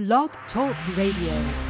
Blog Talk Radio.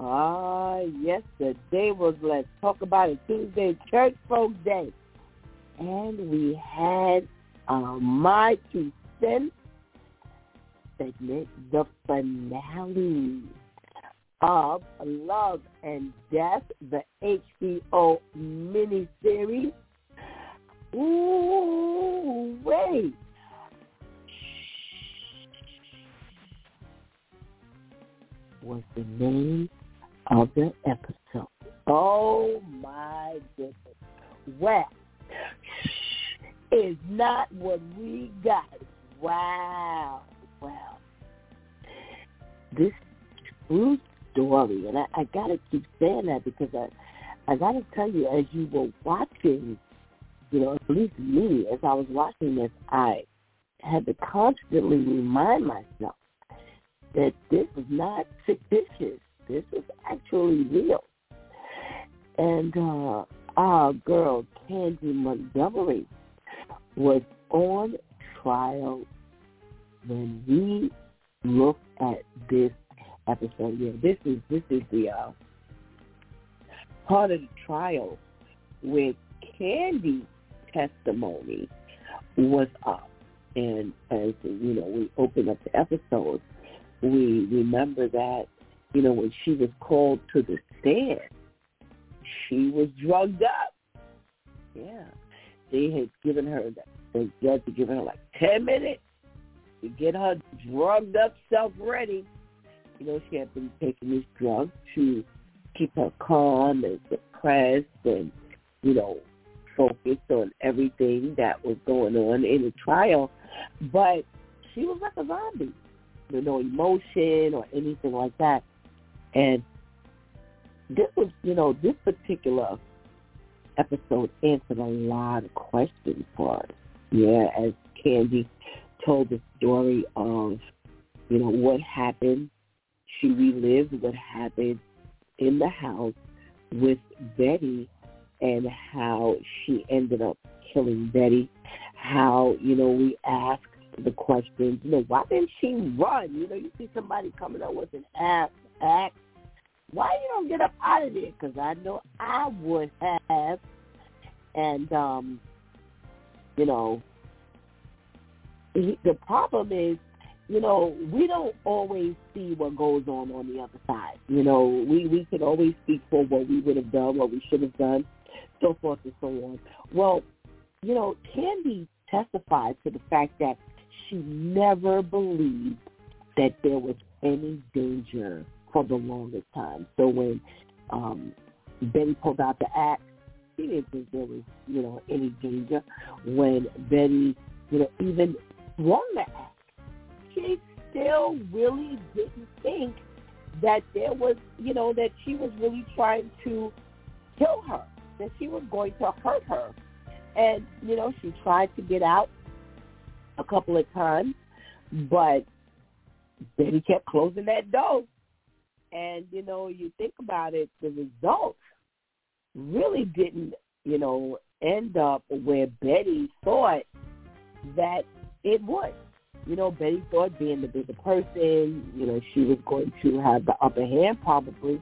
Ah, yesterday was Let's Talk About It Tuesday Church Folk Day. And we had My Two Cents segment, the finale of Love and Death, the HBO miniseries. Ooh, wait. was the name of the episode. Oh my goodness. Well, is not what we got. Wow. Wow. This true story, and I, I gotta keep saying that because I I gotta tell you, as you were watching, you know, at least me, as I was watching this, I had to constantly remind myself that this was not fictitious. This is actually real. And uh, our girl, Candy Montgomery, was on trial when we look at this episode. Yeah, this is this is the uh, part of the trial with Candy's testimony was up. And as you know, we open up the episode, we remember that, you know, when she was called to the stand, she was drugged up. Yeah. They had given her, the judge had given her like 10 minutes to get her drugged up self ready. You know, she had been taking these drugs to keep her calm and depressed and, you know, focused on everything that was going on in the trial. But she was like a zombie with no emotion or anything like that. And this was, you know, this particular episode answered a lot of questions for us. Yeah, as Candy told the story of, you know, what happened. She relived what happened in the house with Betty and how she ended up killing Betty. How, you know, we asked the questions, you know, why didn't she run? You know, you see somebody coming up with an axe, act. Why you don't get up out of there? Because I know I would have. And, um, you know, the problem is, you know, we don't always see what goes on on the other side. You know, we, we can always speak for what we would have done, what we should have done, so forth and so on. Well, you know, Candy testified to the fact that she never believed that there was any danger for the longest time. So when um, Betty pulled out the axe, she didn't think there was, you know, any danger. When Betty, you know, even swung the axe, she still really didn't think that there was, you know, that she was really trying to kill her, that she was going to hurt her. And, you know, she tried to get out a couple of times, but Betty kept closing that door. And, you know, you think about it, the result really didn't, you know, end up where Betty thought that it would. You know, Betty thought being the bigger person, you know, she was going to have the upper hand probably,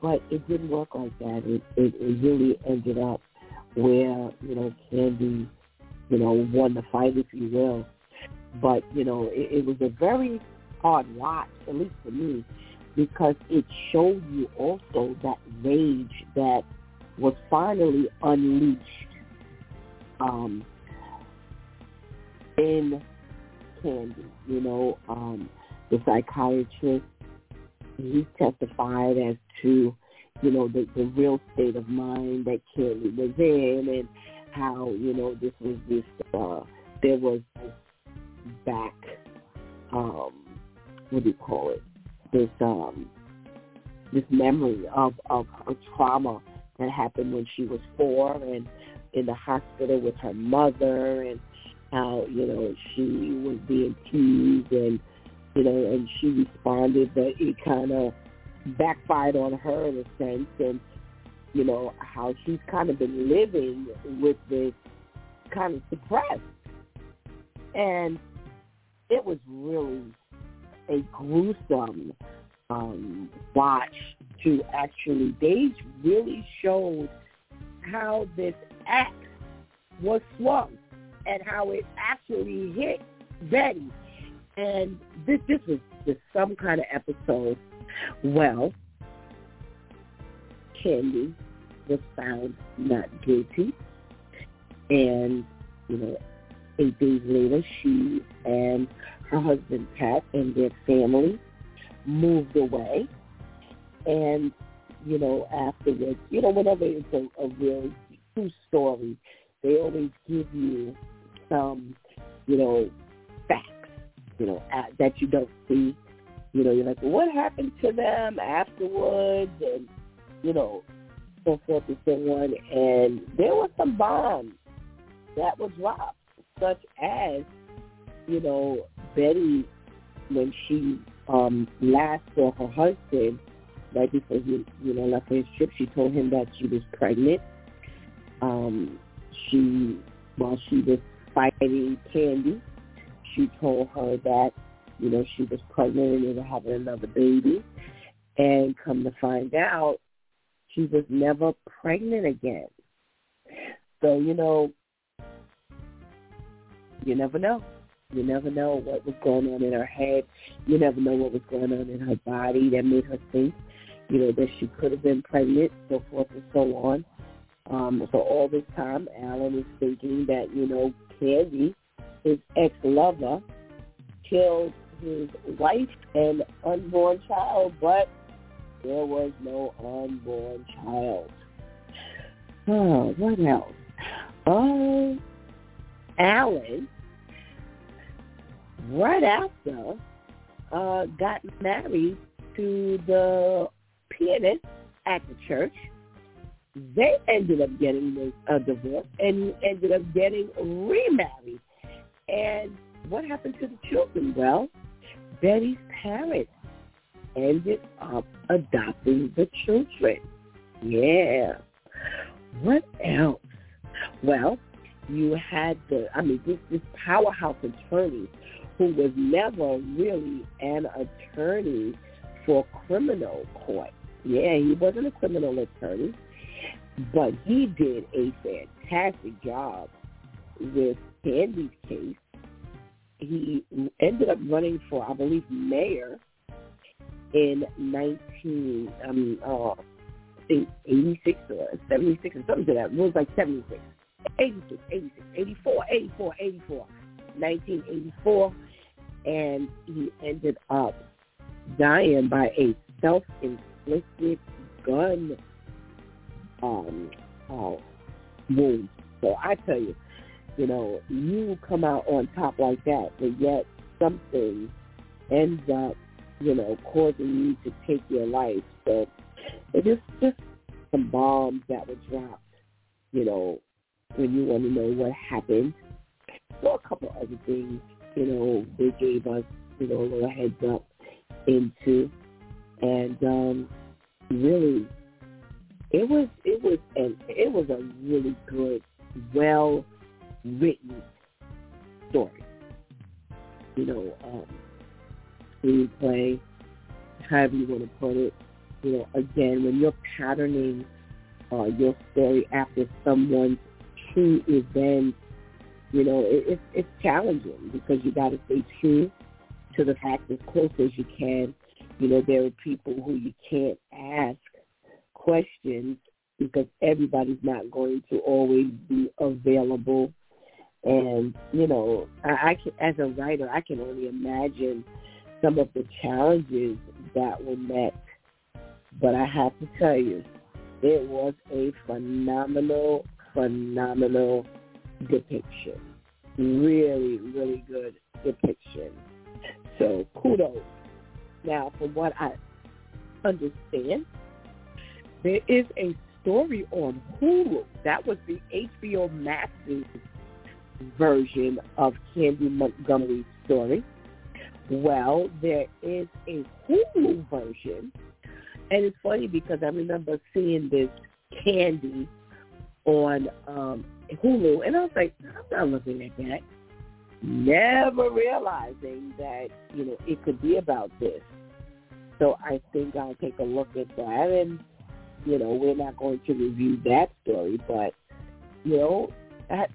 but it didn't work like that. It, it, it really ended up where, you know, Candy, you know, won the fight, if you will. But, you know, it, it was a very hard watch, at least for me, because it showed you also that rage that was finally unleashed um, in Candy. You know, um, the psychiatrist, he testified as to, you know, the, the real state of mind that Candy was in and how, you know, this was this, uh, there was this back, um, what do you call it? This, um, this memory of, of her trauma that happened when she was four and in the hospital with her mother and how, you know, she was being teased and, you know, and she responded, but it kind of backfired on her in a sense and, you know, how she's kind of been living with this kind of suppressed. And it was really a gruesome um, watch to actually, they really showed how this axe was swung and how it actually hit Betty. And this this was just some kind of episode. Well, Candy was found not guilty, and you know, eight days later, she and her husband Pat and their family moved away. And you know, afterwards, you know, whenever it's a, a real true story, they always give you some, you know, facts, you know, that you don't see. You know, you're like, what happened to them afterwards, and you know, so forth and so on. And there was some bombs that were dropped, such as, you know, Betty when she um last saw her husband right before he, you know, left for his trip, she told him that she was pregnant. Um, she, while she was fighting Candy. She told her that, you know, she was pregnant and they were having another baby. And come to find out, she was never pregnant again. So, you know, you never know. You never know what was going on in her head. You never know what was going on in her body that made her think, you know, that she could have been pregnant, so forth and so on. Um, so all this time, Alan is thinking that, you know, Candy, his ex-lover, killed his wife and unborn child, but there was no unborn child. Oh, what else? Oh, Alan, right after, uh, got married to the pianist at the church they ended up getting a divorce and ended up getting remarried. And what happened to the children? Well, Betty's parents ended up adopting the children. Yeah. What else? Well, you had the, I mean, this, this powerhouse attorney who was never really an attorney for criminal court. Yeah, he wasn't a criminal attorney. But he did a fantastic job with Candy's case. He ended up running for, I believe, mayor in 19, um, uh, I think 86 or 76 or something to that. It was like 76. 86, 86, 84, 84, 84, 1984. And he ended up dying by a self-inflicted gun um, uh, wounds. So I tell you, you know, you come out on top like that, but yet something ends up you know, causing you to take your life. So it is just some bombs that were dropped, you know, when you want to know what happened. So a couple other things, you know, they gave us, you know, a little heads up into. And um really it was it was an it was a really good, well written story. You know, um screenplay, however you want to put it. You know, again, when you're patterning uh, your story after someone's true event, you know, it, it's it's challenging because you got to stay true to the fact as close as you can. You know, there are people who you can't ask questions because everybody's not going to always be available. And you know, I, I can, as a writer, I can only imagine some of the challenges that were met. But I have to tell you, it was a phenomenal, phenomenal depiction. Really, really good depiction. So kudos. Now, from what I understand, there is a story on Hulu. That was the HBO Max's version of Candy Montgomery's story. Well, there is a Hulu version, and it's funny because I remember seeing this Candy on um, Hulu, and I was like, I'm not looking at that. Never realizing that you know it could be about this. So I think I'll take a look at that, and you know we're not going to review that story, but you know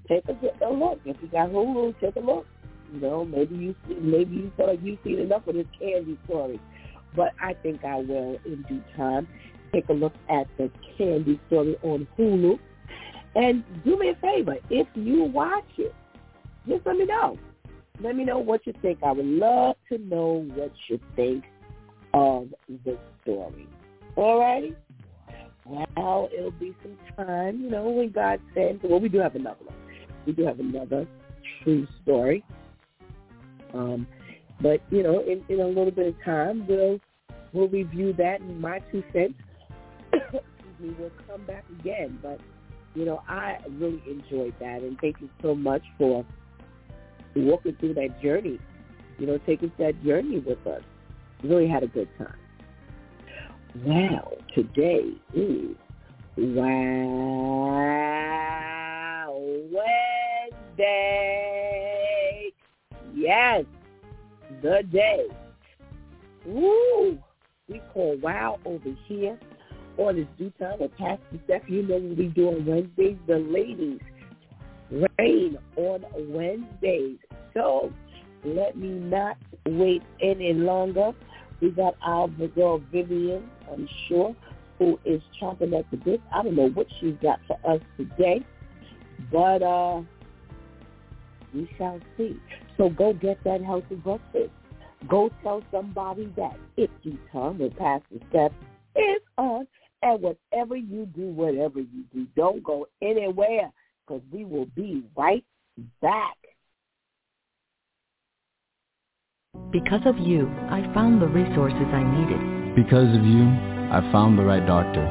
take a, a look if you got Hulu, take a look. You know, maybe you maybe you feel like you've seen enough of this Candy story, but I think I will in due time take a look at the Candy story on Hulu. And do me a favor, if you watch it, just let me know. Let me know what you think. I would love to know what you think of the story. All righty? Well, it'll be some time, you know, when God sends. Well, we do have another one. We do have another true story um, but you know, in, in a little bit of time, we'll we'll review that in my two cents. we will come back again. But you know, I really enjoyed that, and thank you so much for walking through that journey. You know, taking that journey with us. Really had a good time. Well, today is Wow Wednesday. Yes, the day. Woo! We call wow over here on this DEW time with Pastor Steph. You know what we do on Wednesdays. The ladies rain on Wednesdays. So let me not wait any longer. We got our girl Vivian, I'm sure, who is chomping at the bit. I don't know what she's got for us today, but uh, we shall see. So go get that healthy breakfast. Go tell somebody that you come with Pastor Steph is on. And whatever you do, whatever you do, don't go anywhere because we will be right back. Because of you, I found the resources I needed. Because of you, I found the right doctor.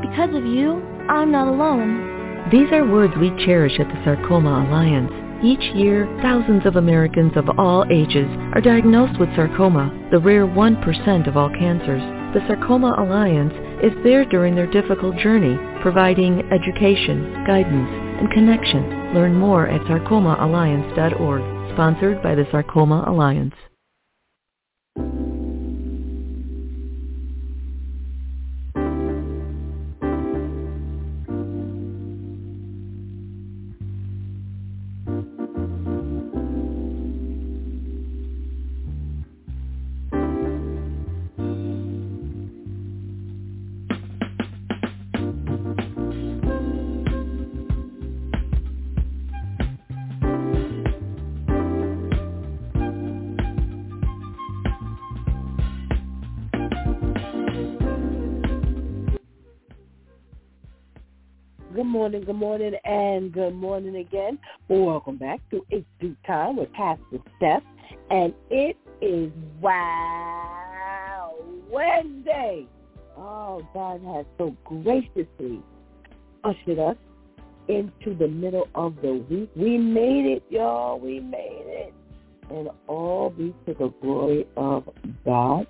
Because of you, I'm not alone. These are words we cherish at the Sarcoma Alliance. Each year, thousands of Americans of all ages are diagnosed with sarcoma, the rare 1% of all cancers. The Sarcoma Alliance is there during their difficult journey, providing education, guidance, and connection. Learn more at sarcomaalliance.org, sponsored by the Sarcoma Alliance. Morning, good morning, and good morning again. Welcome back to It's DEW Time with Pastor Steph, and it is Wow Wednesday. Oh, God has so graciously ushered us into the middle of the week. We made it, y'all. We made it. And all be to the glory of God,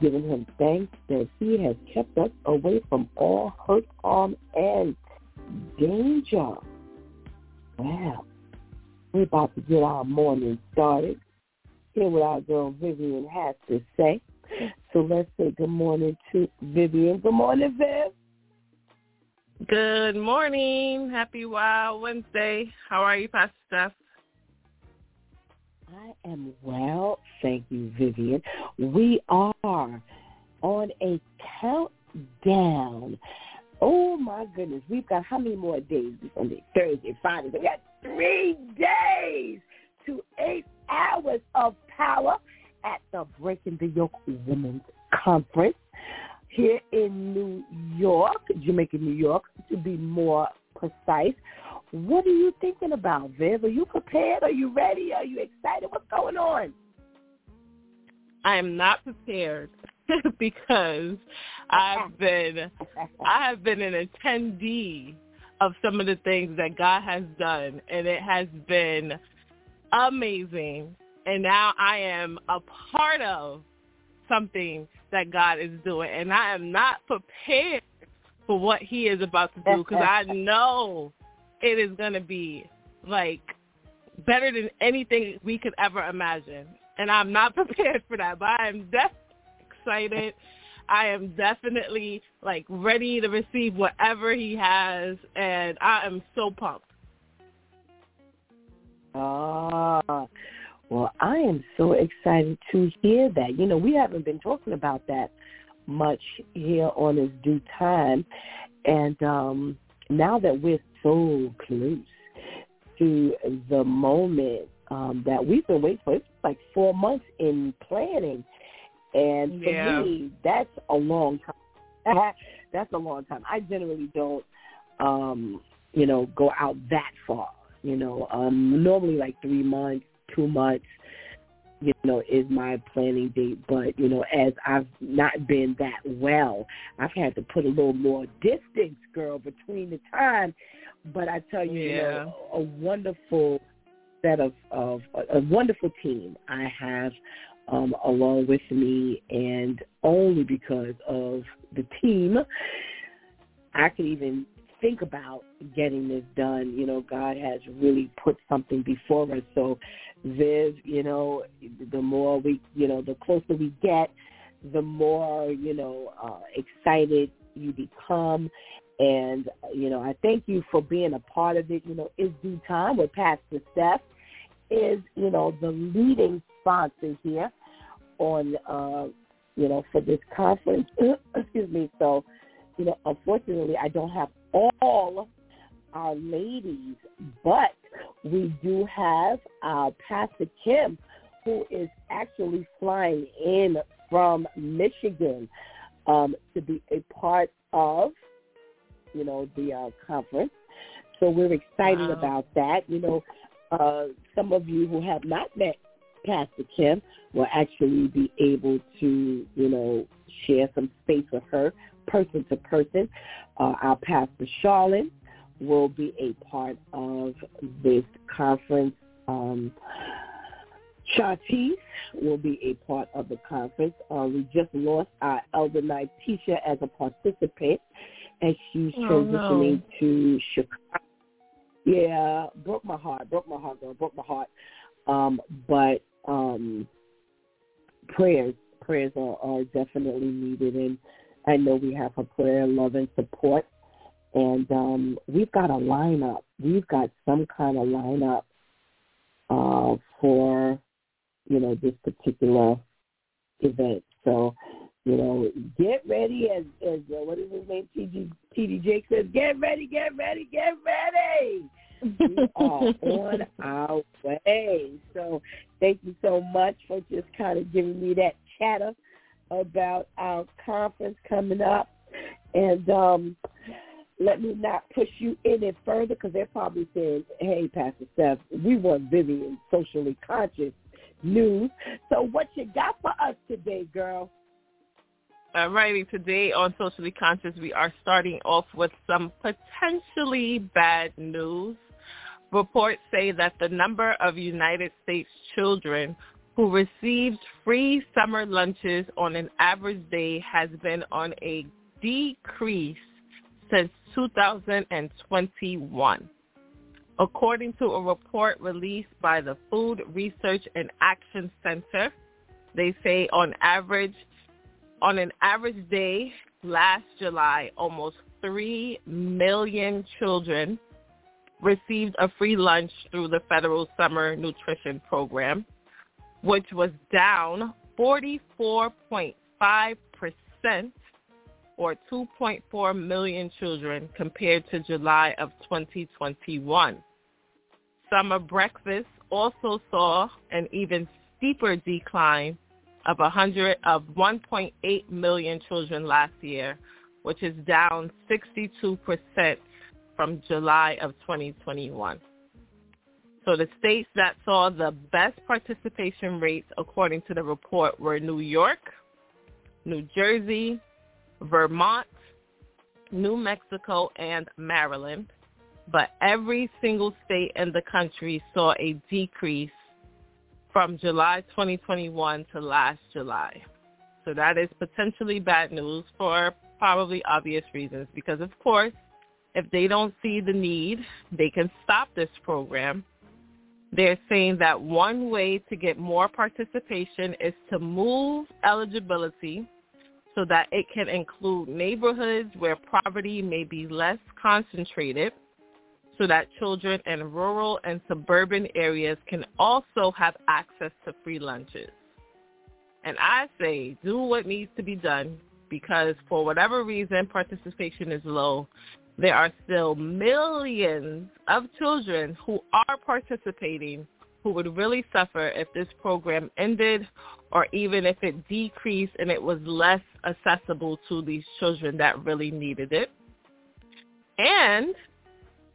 giving him thanks that he has kept us away from all hurt, harm, and danger. Wow. We're about to get our morning started. Hear what our girl Vivian has to say. So let's say good morning to Vivian. Good morning, Viv. Good morning. Happy Wild Wednesday. How are you, Pastor Steph? I am well, thank you, Vivian. We are on a countdown. Oh my goodness, we've got how many more days? Sunday, Thursday, Friday. We got three days to eight hours of power at the Breaking the Yoke Women's Conference here in New York, Jamaica, New York, to be more precise. What are you thinking about, Viv? Are you prepared? Are you ready? Are you excited? What's going on? I am not prepared because I've been I have been an attendee of some of the things that God has done and it has been amazing. And now I am a part of something that God is doing and I am not prepared for what he is about to do because I know it is going to be like better than anything we could ever imagine. And I'm not prepared for that, but I am definitely excited. I am definitely like ready to receive whatever he has and I am so pumped. Ah, well, I am so excited to hear that. You know, we haven't been talking about that much here on his DEW time. And um now that we're so close to the moment um that we've been waiting for, it's like four months in planning. And for yeah. me, that's a long time. that's a long time. I generally don't um, you know, go out that far. You know, um normally like three months, two months, you know, is my planning date. But, you know, as I've not been that well, I've had to put a little more distance, girl, between the time. But I tell you, Yeah. you know, a wonderful set of, of a, a wonderful team I have um, along with me, and only because of the team, I could even think about getting this done. You know, God has really put something before us. So, Viv, you know, the more we, you know, the closer we get, the more, you know, uh, excited you become. And, you know, I thank you for being a part of it. You know, it's DEW time with Pastor Steph is, you know, the leading sponsor here on, uh, you know, for this conference. Excuse me. So, you know, unfortunately, I don't have all our ladies, but we do have our Pastor Kim, who is actually flying in from Michigan um, to be a part of, you know, the uh, conference. So we're excited Wow. about that. You know, uh, some of you who have not met Pastor Kim will actually be able to, you know, share some space with her person to person. Uh, our Pastor Charlotte will be a part of this conference. Um, will be a part of the conference. Uh, we just lost our elder night teacher as a participant, and she's Oh, transitioning no. to Chicago. Yeah, broke my heart, broke my heart, girl, broke my heart. Um, but um, prayers, prayers are, are definitely needed, and I know we have her prayer, love, and support. And um, we've got a lineup. We've got some kind of lineup uh, for you know this particular event. So you know, get ready as as uh, what is his name? TG TD Jake says, get ready, get ready, get ready. We are on our way. So thank you so much for just kind of giving me that chatter about our conference coming up. And um, let me not push you any further because they're probably saying, hey, Pastor Steph, we want Vivian socially conscious news. So what you got for us today, girl? Alrighty, today on Socially Conscious, we are starting off with some potentially bad news. Reports say that the number of United States children who received free summer lunches on an average day has been on a decrease since 2021. According to a report released by the Food Research and Action Center, they say on average, on an average day last July, almost 3 million children received a free lunch through the federal summer nutrition program, which was down 44.5% or 2.4 million children compared to July of 2021. Summer breakfast also saw an even steeper decline of 100 of 1.8 million children last year, which is down 62% from July of 2021. So the states that saw the best participation rates according to the report were New York, New Jersey, Vermont, New Mexico, and Maryland. But every single state in the country saw a decrease from July 2021 to last July. So that is potentially bad news for probably obvious reasons because, of course, if they don't see the need, they can stop this program. They're saying that one way to get more participation is to move eligibility so that it can include neighborhoods where poverty may be less concentrated so that children in rural and suburban areas can also have access to free lunches. And I say do what needs to be done because for whatever reason participation is low, there are still millions of children who are participating who would really suffer if this program ended or even if it decreased and it was less accessible to these children that really needed it. And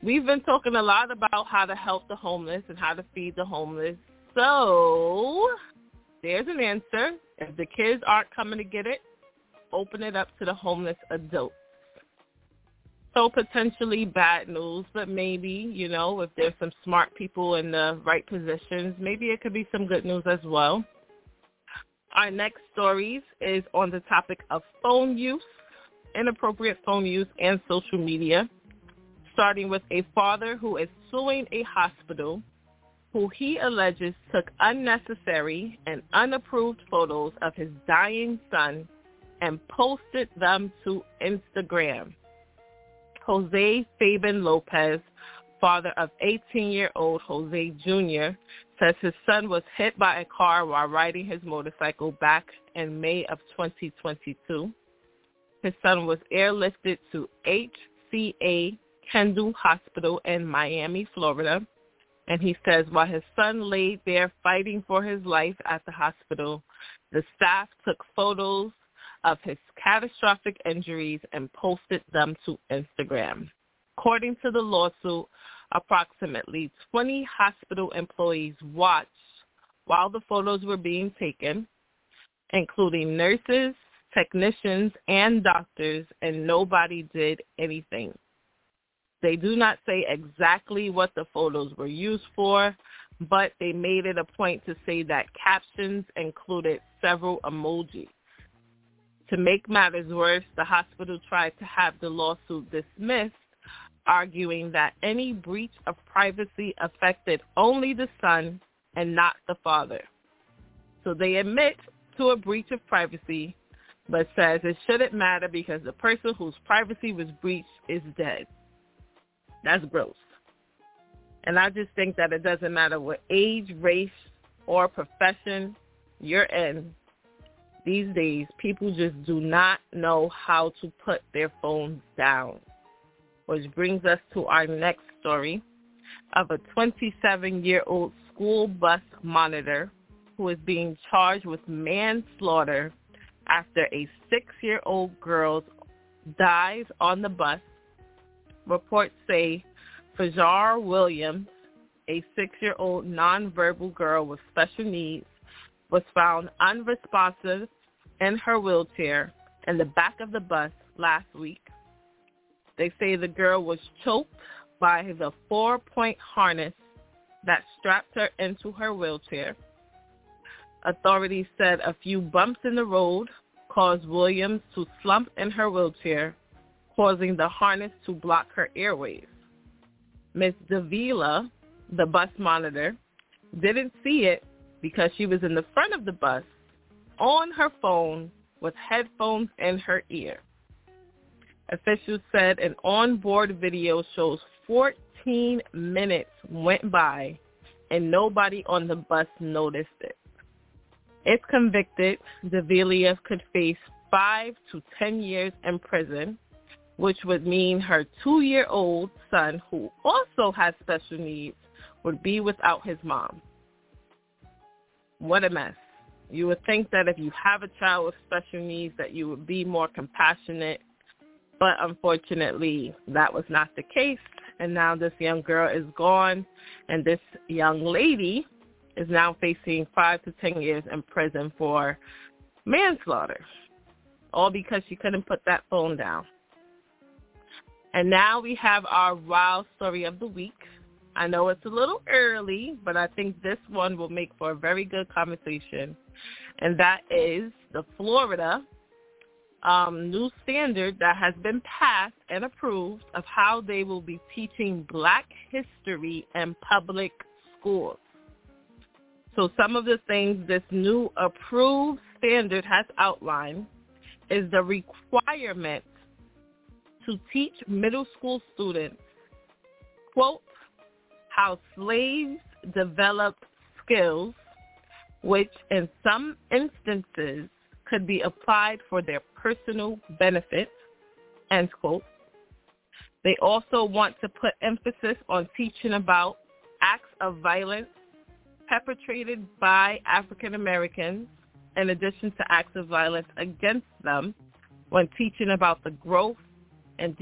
we've been talking a lot about how to help the homeless and how to feed the homeless. So there's an answer. If the kids aren't coming to get it, open it up to the homeless adults. So potentially bad news, but maybe, you know, if there's some smart people in the right positions, maybe it could be some good news as well. Our next stories is on the topic of phone use, inappropriate phone use, and social media, starting with a father who is suing a hospital who he alleges took unnecessary and unapproved photos of his dying son and posted them to Instagram. Jose Fabian Lopez, father of 18-year-old Jose Jr., says his son was hit by a car while riding his motorcycle back in May of 2022. His son was airlifted to HCA Kendall Hospital in Miami, Florida. And he says while his son laid there fighting for his life at the hospital, the staff took photos of his catastrophic injuries and posted them to Instagram. According to the lawsuit, approximately 20 hospital employees watched while the photos were being taken, including nurses, technicians, and doctors, and nobody did anything. They do not say exactly what the photos were used for, but they made it a point to say that captions included several emojis. To make matters worse, the hospital tried to have the lawsuit dismissed, arguing that any breach of privacy affected only the son and not the father. So they admit to a breach of privacy, but says it shouldn't matter because the person whose privacy was breached is dead. That's gross. And I just think that it doesn't matter what age, race, or profession you're in, these days, people just do not know how to put their phones down. Which brings us to our next story of a 27-year-old school bus monitor who is being charged with manslaughter after a six-year-old girl dies on the bus. Reports say Fajr Williams, a six-year-old nonverbal girl with special needs, was found unresponsive in her wheelchair in the back of the bus last week. They say the girl was choked by the four-point harness that strapped her into her wheelchair. Authorities said a few bumps in the road caused Williams to slump in her wheelchair, causing the harness to block her airways. Miss Davila, the bus monitor, didn't see it because she was in the front of the bus on her phone with headphones in her ear. Officials said an onboard video shows 14 minutes went by and nobody on the bus noticed it. If convicted, Davila could face five to ten years in prison, which would mean her two-year-old son, who also has special needs, would be without his mom. What a mess. You would think that if you have a child with special needs that you would be more compassionate, but unfortunately that was not the case. And now this young girl is gone and this young lady is now facing five to ten years in prison for manslaughter, all because she couldn't put that phone down. And now we have our wild story of the week. I know it's a little early, but I think this one will make for a very good conversation. And that is the Florida um, new standard that has been passed and approved of how they will be teaching black history in public schools. So some of the things this new approved standard has outlined is the requirement to teach middle school students, quote, how slaves developed skills which in some instances could be applied for their personal benefit, end quote. They also want to put emphasis on teaching about acts of violence perpetrated by African Americans in addition to acts of violence against them when teaching about the growth and,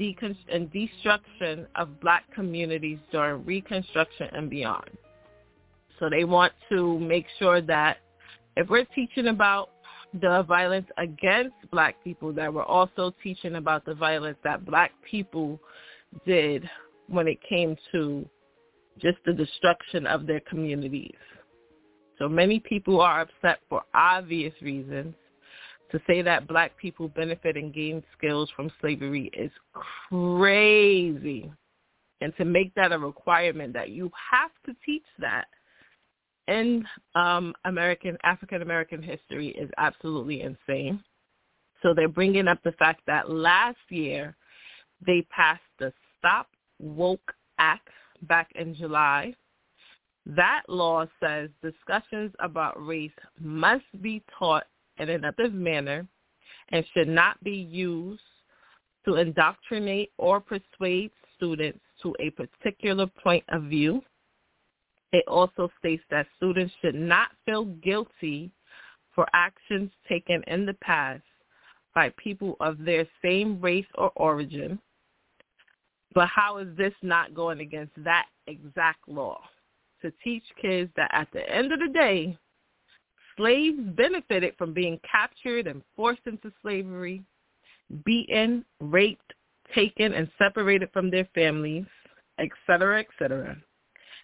and destruction of black communities during Reconstruction and beyond. So they want to make sure that if we're teaching about the violence against black people, that we're also teaching about the violence that black people did when it came to just the destruction of their communities. So many people are upset for obvious reasons. To say that black people benefit and gain skills from slavery is crazy. And to make that a requirement that you have to teach that in um, American African American history is absolutely insane. So they're bringing up the fact that last year they passed the Stop Woke Act back in July that law says discussions about race must be taught in an effective manner and should not be used to indoctrinate or persuade students to a particular point of view. It also states that students should not feel guilty for actions taken in the past by people of their same race or origin. But how is this not going against that exact law? to teach kids that at the end of the day, slaves benefited from being captured and forced into slavery, beaten, raped, taken, and separated from their families, etc., etc.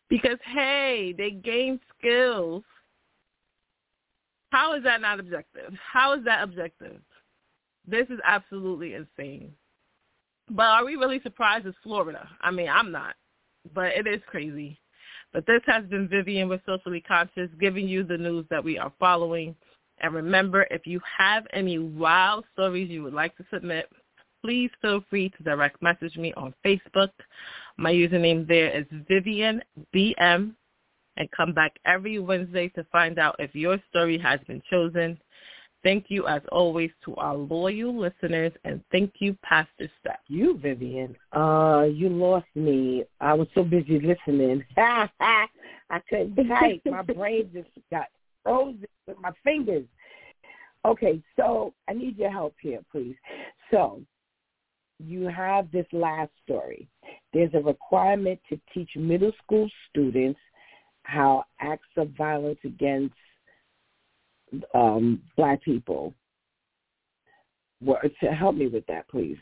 Because, hey, they gained skills. How is that not objective? How is that objective? This is absolutely insane. But are we really surprised it's Florida? I mean, I'm not. But it is crazy. But this has been Vivian with Socially Conscious giving you the news that we are following. And remember, if you have any wild stories you would like to submit, please feel free to direct message me on Facebook. My username there is Vivian BM and come back every Wednesday to find out if your story has been chosen. Thank you, as always, to our loyal listeners, and thank you, Pastor Steph. You, Vivian, uh, you lost me. I was so busy listening. I couldn't type. My brain just got frozen with my fingers. Okay, so I need your help here, please. So you have this last story. There's a requirement to teach middle school students how acts of violence against um, black people Well, to help me with that, please.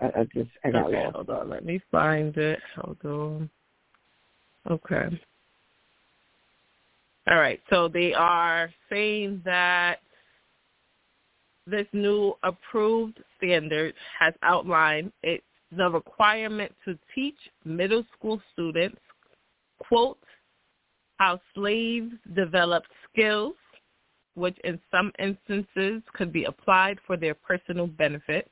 I, I just I got okay, lost. Hold on, let me find it. Hold on. Okay. All right. So they are saying that this new approved standard has outlined the requirement to teach middle school students, quote, how slaves developed skills, which in some instances could be applied for their personal benefit,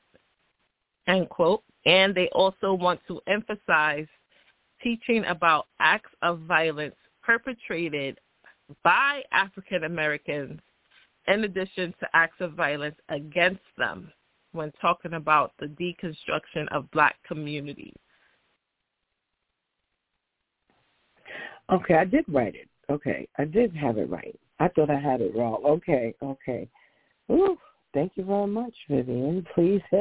end quote. And they also want to emphasize teaching about acts of violence perpetrated by African Americans in addition to acts of violence against them when talking about the deconstruction of black communities. Okay, I did write it. Okay, I did have it right. I thought I had it wrong. Okay, okay. Ooh, thank you very much, Vivian. Please,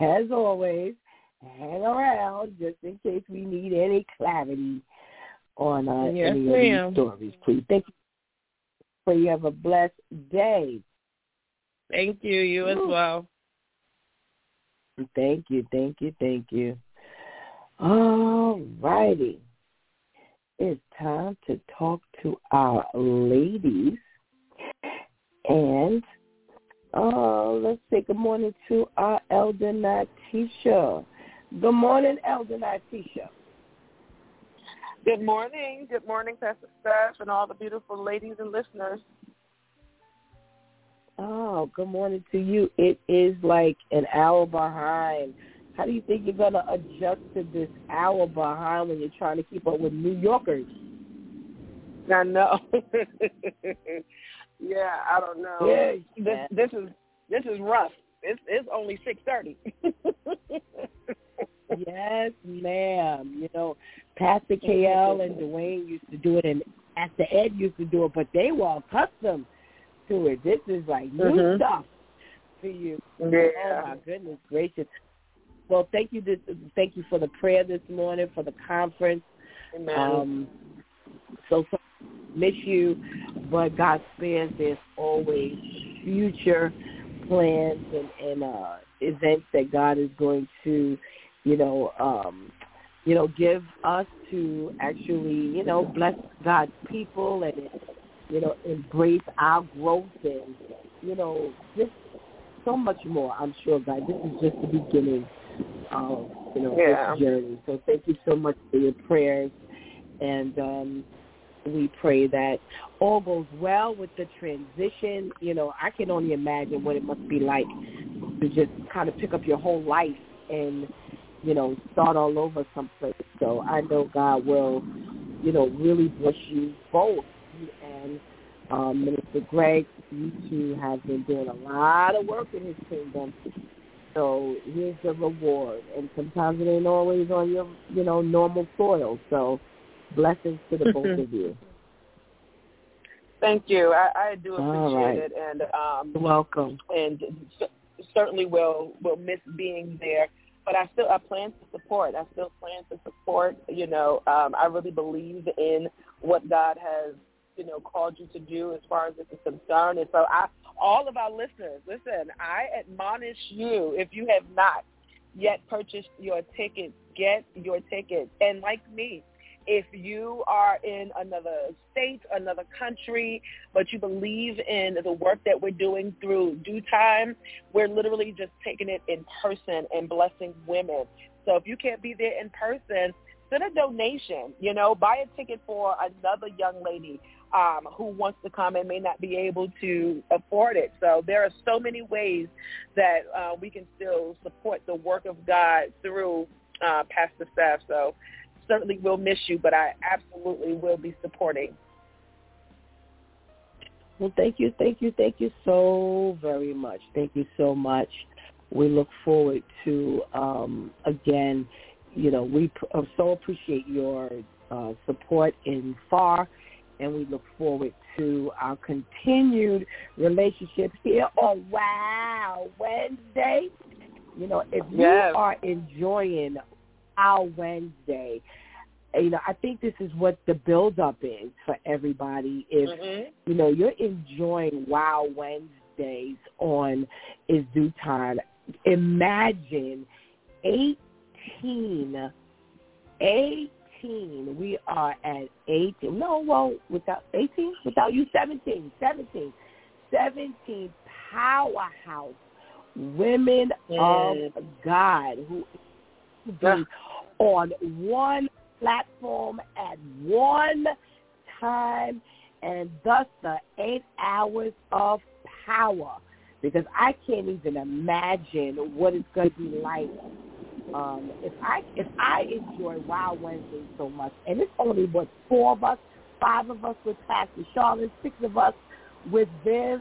as always, hang around just in case we need any clarity on uh, yes, any ma'am. of these stories. Please, thank you. Pray you have a blessed day. Thank you. You as well. Thank you, thank you, thank you. All righty. It's time to talk to our ladies. And uh, let's say good morning to our elder Natisha. Good morning, elder Natisha. Good morning. Good morning, Pastor Steph and all the beautiful ladies and listeners. Oh, good morning to you. It is like an hour behind. How do you think you're going to adjust to this hour behind when you're trying to keep up with New Yorkers? I know. yeah, I don't know. Yeah, This this is this is rough. It's it's only six thirty. yes, ma'am. You know, Pastor KL and Dwayne used to do it, and Pastor Ed used to do it, but they were accustomed to it. This is like new Mhm. stuff for you. Yeah. Oh my goodness gracious. Well, thank you. This, thank you for the prayer this morning for the conference. Amen. Um, so, so miss you, but God spares. There's always future plans and, and uh, events that God is going to, you know, um, you know, give us to actually, you know, bless God's people and, you know, embrace our growth and, you know, just so much more. I'm sure, God. This is just the beginning of, you know, Yeah. this journey. So thank you so much for your prayers and um, we pray that all goes well with the transition. You know, I can only imagine what it must be like to just kind of pick up your whole life and, you know, start all over someplace. So I know God will, you know, really bless you both. You and um, Minister Greg, you two have been doing a lot of work in his kingdom. So here's the reward. And sometimes it ain't always on your, you know, normal soil. So blessings to the both of you. Thank you. I, I do appreciate right. it, and um, welcome. and c- certainly will will miss being there. But I still I plan to support. I still plan to support. You know, um, I really believe in what God has you know called you to do as far as this is concerned. And so I, all of our listeners, listen. I admonish you if you have not yet purchased your ticket, get your ticket. And like me, if you are in another state, another country, but you believe in the work that we're doing through DEW Time, we're literally just taking it in person and blessing women. So if you can't be there in person, send a donation, you know, buy a ticket for another young lady um, who wants to come and may not be able to afford it. So there are so many ways that uh, we can still support the work of God through uh, Pastor Steph. So certainly will miss you, but I absolutely will be supporting. Well, thank you, thank you, thank you so very much. Thank you so much. We look forward to um, again. You know, we uh, so appreciate your uh, support in far, and we look forward to our continued relationship here on Wow Wednesday. You know, if Yes. you are enjoying our Wednesday, you know, I think this is what the build up is for everybody. If Mhm. you know you're enjoying Wow Wednesdays on Is DEW Time, imagine 18, 18, we are at 18. No, well, without 18, without you, 17, 17, 17 powerhouse women of God who be on one platform at one time and thus the eight hours of power. Because I can't even imagine what it's going to be like um, if I if I enjoy Wild Wednesday so much, and it's only what four of us, five of us with Pastor Charlotte, six of us with Viv,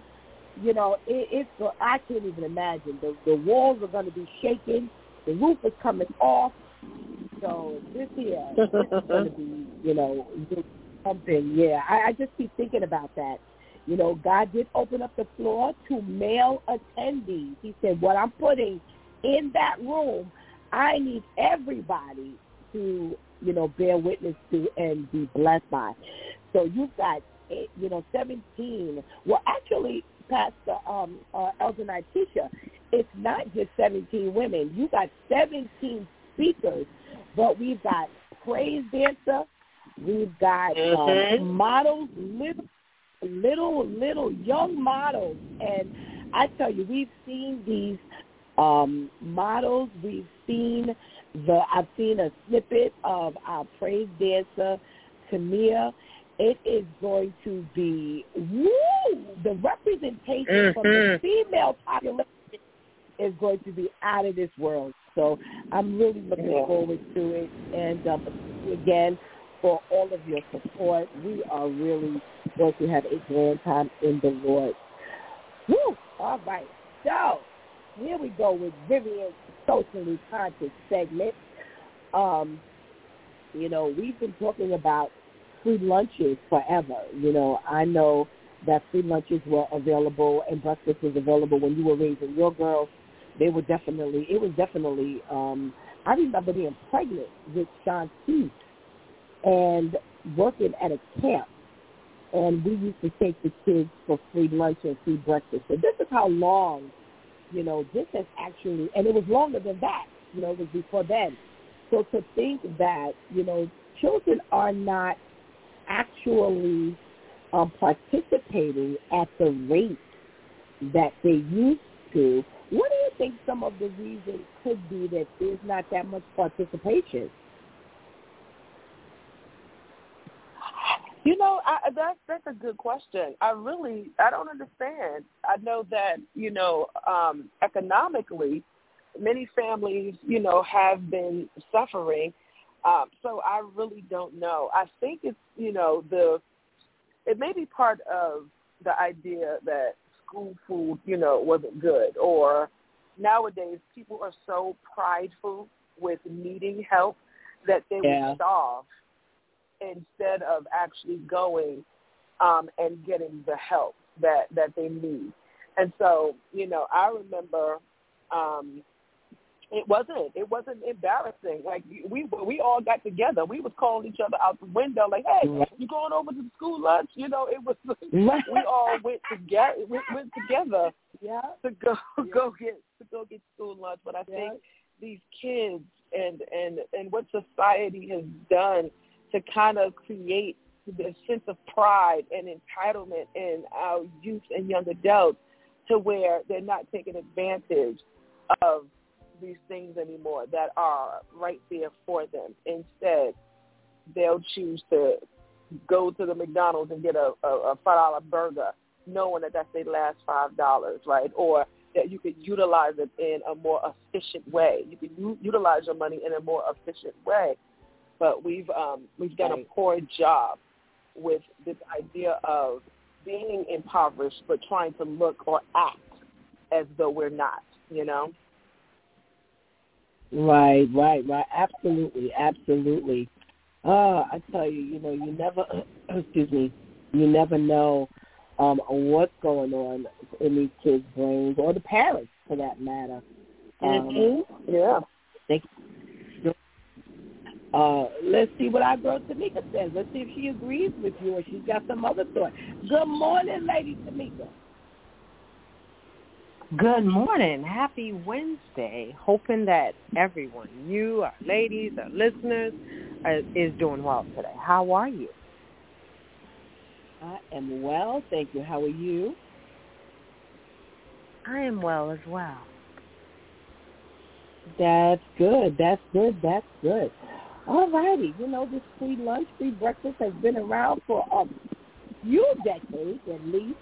you know, it, it's I can't even imagine. The the walls are going to be shaking, the roof is coming off. So this year is going to be, you know, something. Yeah, I, I just keep thinking about that. You know, God did open up the floor to male attendees. He said, what I'm putting in that room, I need everybody to, you know, bear witness to and be blessed by. So you've got, you know, 17. Well, actually, Pastor um, uh, Elder Natisha, it's not just 17 women. You got 17 speakers, but we've got praise dancer, we've got um, mm-hmm. um, models, little little, little young models. And I tell you, we've seen these um, models. We've seen the, I've seen a snippet of our praise dancer, Tamia. It is going to be, woo, the representation mm-hmm. from the mm-hmm. female population is going to be out of this world. So I'm really looking yeah. forward to it. And um, again, for all of your support. We are really going to have a grand time in the Lord. Woo! All right. So here we go with Vivian's socially conscious segment. Um, you know, we've been talking about free lunches forever. You know, I know that free lunches were available and breakfast was available when you were raising your girls. They were definitely, it was definitely, um, I remember being pregnant with Sean Keith and working at a camp. And we used to take the kids for free lunch and free breakfast. So this is how long, you know, this has actually, and it was longer than that, you know, it was before then. So to think that, you know, children are not actually um, participating at the rate that they used to, what do you think some of the reasons could be that there's not that much participation? You know, I, that's that's a good question. I really I don't understand. I know that you know um, economically, many families you know have been suffering. Um, so I really don't know. I think it's you know the it may be part of the idea that school food you know wasn't good or nowadays people are so prideful with needing help that they yeah. would starve instead of actually going um, and getting the help that that they need. And so, you know, I remember um, it wasn't it wasn't embarrassing. Like we we all got together. We was calling each other out the window, like, "Hey, you going over to the school lunch?" You know, it was we all went together went, went together yeah. to go yeah. go get to go get school lunch. But I yeah. think these kids and and and what society has done to kind of create the sense of pride and entitlement in our youth and young adults to where they're not taking advantage of these things anymore that are right there for them. Instead, they'll choose to go to the McDonald's and get a, a, a five dollar burger, knowing that that's their last five dollars, right? Or that you could utilize it in a more efficient way. You can u- utilize your money in a more efficient way but we've um, we've done a poor job with this idea of being impoverished but trying to look or act as though we're not, you know? Right, right, right. Absolutely, absolutely. Uh, I tell you, you know, you never, excuse me, you never know um, what's going on in these kids' brains or the parents, for that matter. Um, mm-hmm. Yeah. They uh, let's see what our girl Tamika says. Let's see if she agrees with you or she's got some other thought. Good morning, Lady Tamika. Good morning. Happy Wednesday. Hoping that everyone, you, our ladies, our listeners, uh, is doing well today. How are you? I am well, thank you. How are you? I am well as well. That's good. That's good. That's good. All righty. You know, this free lunch, free breakfast has been around for a few decades at least.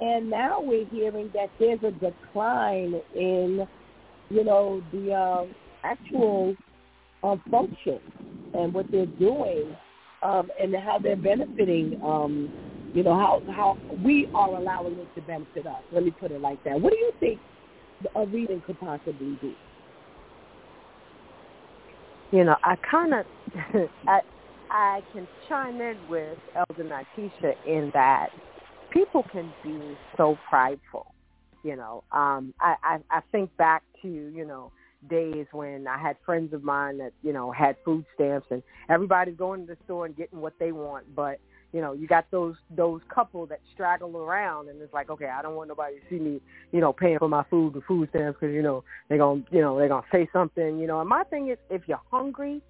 And now we're hearing that there's a decline in, you know, the uh, actual uh, function and what they're doing um, and how they're benefiting, um, you know, how, how we are allowing it to benefit us. Let me put it like that. What do you think a reading could possibly be? You know, I kind of, I, I can chime in with Elder Natisha in that people can be so prideful. You know, um, I, I, I think back to, you know, days when I had friends of mine that, you know, had food stamps and everybody's going to the store and getting what they want, but you know, you got those those couple that straggle around, and it's like, okay, I don't want nobody to see me, you know, paying for my food with food stamps because you know they're gonna, you know, they're gonna say something, you know. And my thing is, if you're hungry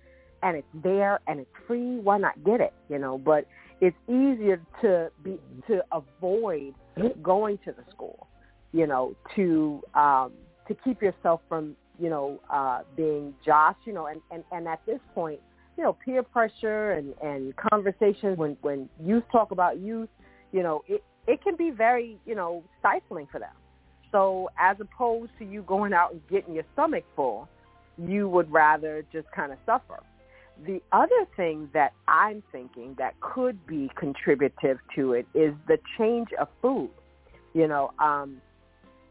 and it's there and it's free, why not get it, you know? But it's easier to be to avoid going to the school, you know, to um, to keep yourself from, you know, uh, being joshed, you know, and, and and at this point you know, peer pressure and, and conversations when, when youth talk about youth, you know, it, it can be very, you know, stifling for them. So as opposed to you going out and getting your stomach full, you would rather just kind of suffer. The other thing that I'm thinking that could be contributive to it is the change of food. You know, um,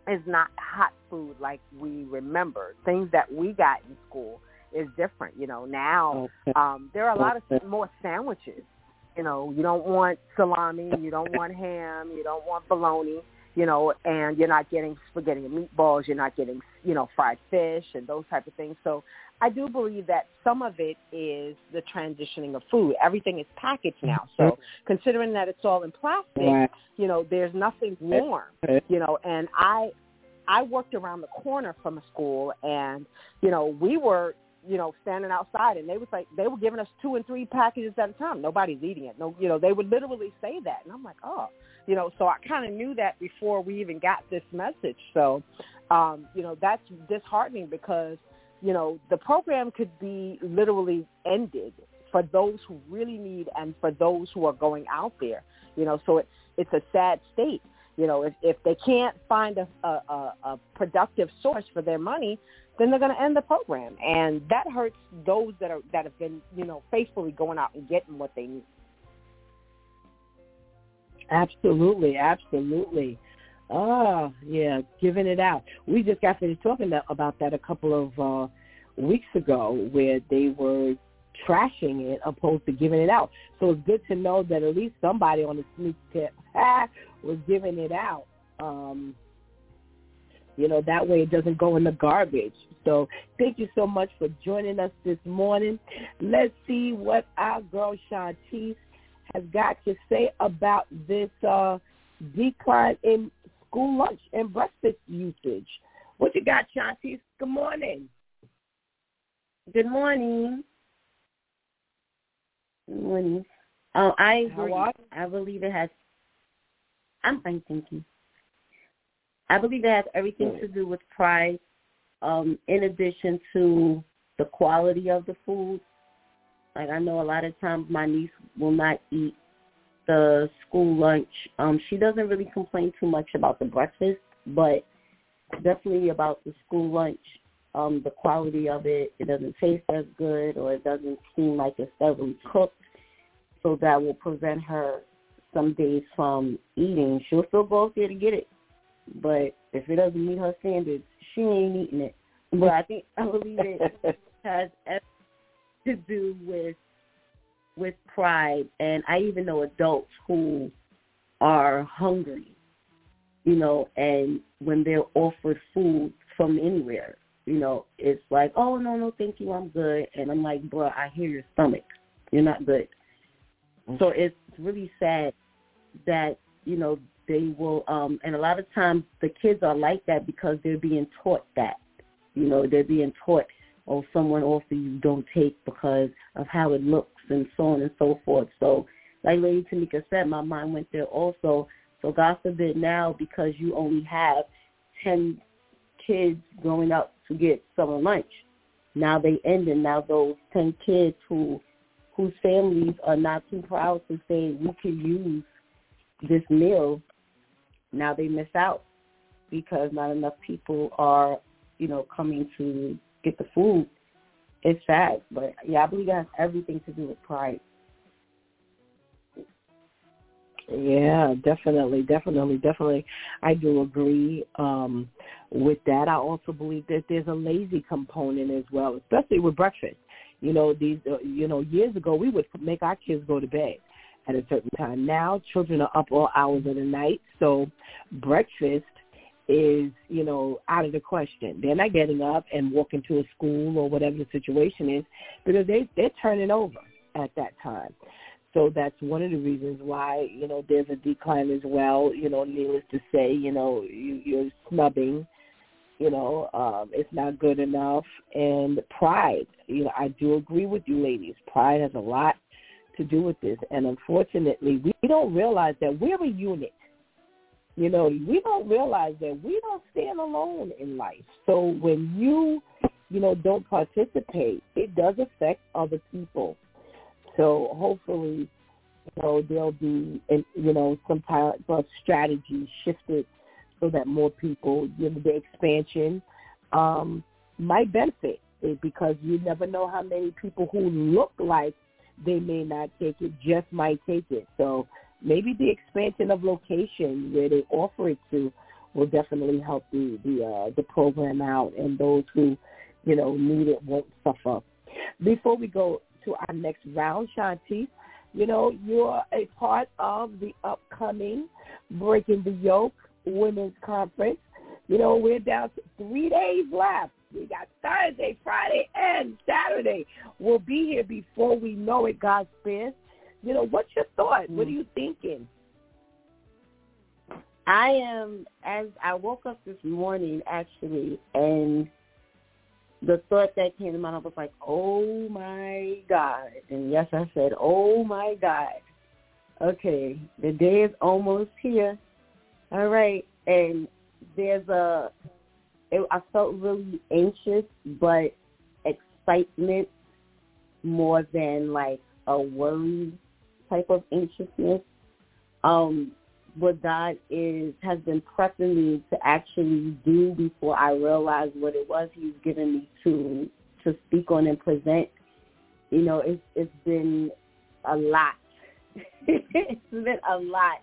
is not hot food like we remember. Things that we got in school is different. You know, now um, there are a lot of more sandwiches. You know, you don't want salami, you don't want ham, you don't want bologna, you know, and you're not getting spaghetti and meatballs, you're not getting, you know, fried fish and those type of things. So I do believe that some of it is the transitioning of food. Everything is packaged now. So considering that it's all in plastic, you know, there's nothing warm, you know, and I I worked around the corner from a school and, you know, we were you know, standing outside and they was like they were giving us two and three packages at a time. Nobody's eating it. No you know, they would literally say that. And I'm like, Oh you know, so I kinda knew that before we even got this message. So um, you know, that's disheartening because, you know, the program could be literally ended for those who really need and for those who are going out there. You know, so it's it's a sad state. You know, if if they can't find a, a, a productive source for their money, then they're going to end the program, and that hurts those that are that have been you know faithfully going out and getting what they need. Absolutely, absolutely. Oh, yeah, giving it out. We just got finished talking about that a couple of uh, weeks ago, where they were trashing it opposed to giving it out. So it's good to know that at least somebody on the sneak tip was giving it out. Um, you know, that way it doesn't go in the garbage. So thank you so much for joining us this morning. Let's see what our girl Shantice has got to say about this uh, decline in school lunch and breakfast usage. What you got, Shantice? Good morning. Good morning. Good morning. Oh, I agree. I believe it has. I'm fine, thank you. I believe it has everything to do with price, um, in addition to the quality of the food. Like I know a lot of times my niece will not eat the school lunch. Um, she doesn't really complain too much about the breakfast, but definitely about the school lunch. Um, the quality of it, it doesn't taste as good or it doesn't seem like it's thoroughly cooked. So that will prevent her some days from eating. She'll still go out there to get it but if it doesn't meet her standards, she ain't eating it. But I think I believe it has to do with with pride, and I even know adults who are hungry, you know, and when they're offered food from anywhere, you know, it's like, oh no, no, thank you, I'm good, and I'm like, bro, I hear your stomach, you're not good. Mm. So it's really sad that you know they will um and a lot of times the kids are like that because they're being taught that. You know they're being taught oh someone offer you don't take because of how it looks and so on and so forth. So like lady tamika said my mind went there also. So god forbid now because you only have ten kids going out to get summer lunch. Now they end and now those ten kids who whose families are not too proud to say we can use this meal, now they miss out because not enough people are, you know, coming to get the food. It's sad, but yeah, I believe it has everything to do with pride. Yeah, definitely, definitely, definitely. I do agree um, with that. I also believe that there's a lazy component as well, especially with breakfast. You know, these, uh, you know, years ago we would make our kids go to bed at a certain time. Now children are up all hours of the night, so breakfast is, you know, out of the question. They're not getting up and walking to a school or whatever the situation is because they they're turning over at that time. So that's one of the reasons why, you know, there's a decline as well, you know, needless to say, you know, you, you're snubbing, you know, um, it's not good enough. And pride, you know, I do agree with you ladies. Pride has a lot to do with this. And unfortunately, we don't realize that we're a unit. You know, we don't realize that we don't stand alone in life. So when you, you know, don't participate, it does affect other people. So hopefully, you know, there'll be, you know, some type of strategy shifted so that more people, you know, the expansion um, might benefit it because you never know how many people who look like they may not take it, just might take it. So maybe the expansion of location where they offer it to will definitely help the the uh, the program out, and those who you know need it won't suffer. Before we go to our next round, Shanti, you know you're a part of the upcoming Breaking the Yoke Women's Conference. You know we're down to three days left. We got Thursday, Friday, and Saturday. We'll be here before we know it, God spares. You know, what's your thought? Mm. What are you thinking? I am, as I woke up this morning, actually, and the thought that came to mind was like, oh my God. And yes, I said, oh my God. Okay, the day is almost here. All right. And there's a it, I felt really anxious, but excitement more than like a worry type of anxiousness. Um, what God is has been prepping me to actually do before I realized what it was He's given me to to speak on and present. You know, it's it's been a lot. it's been a lot,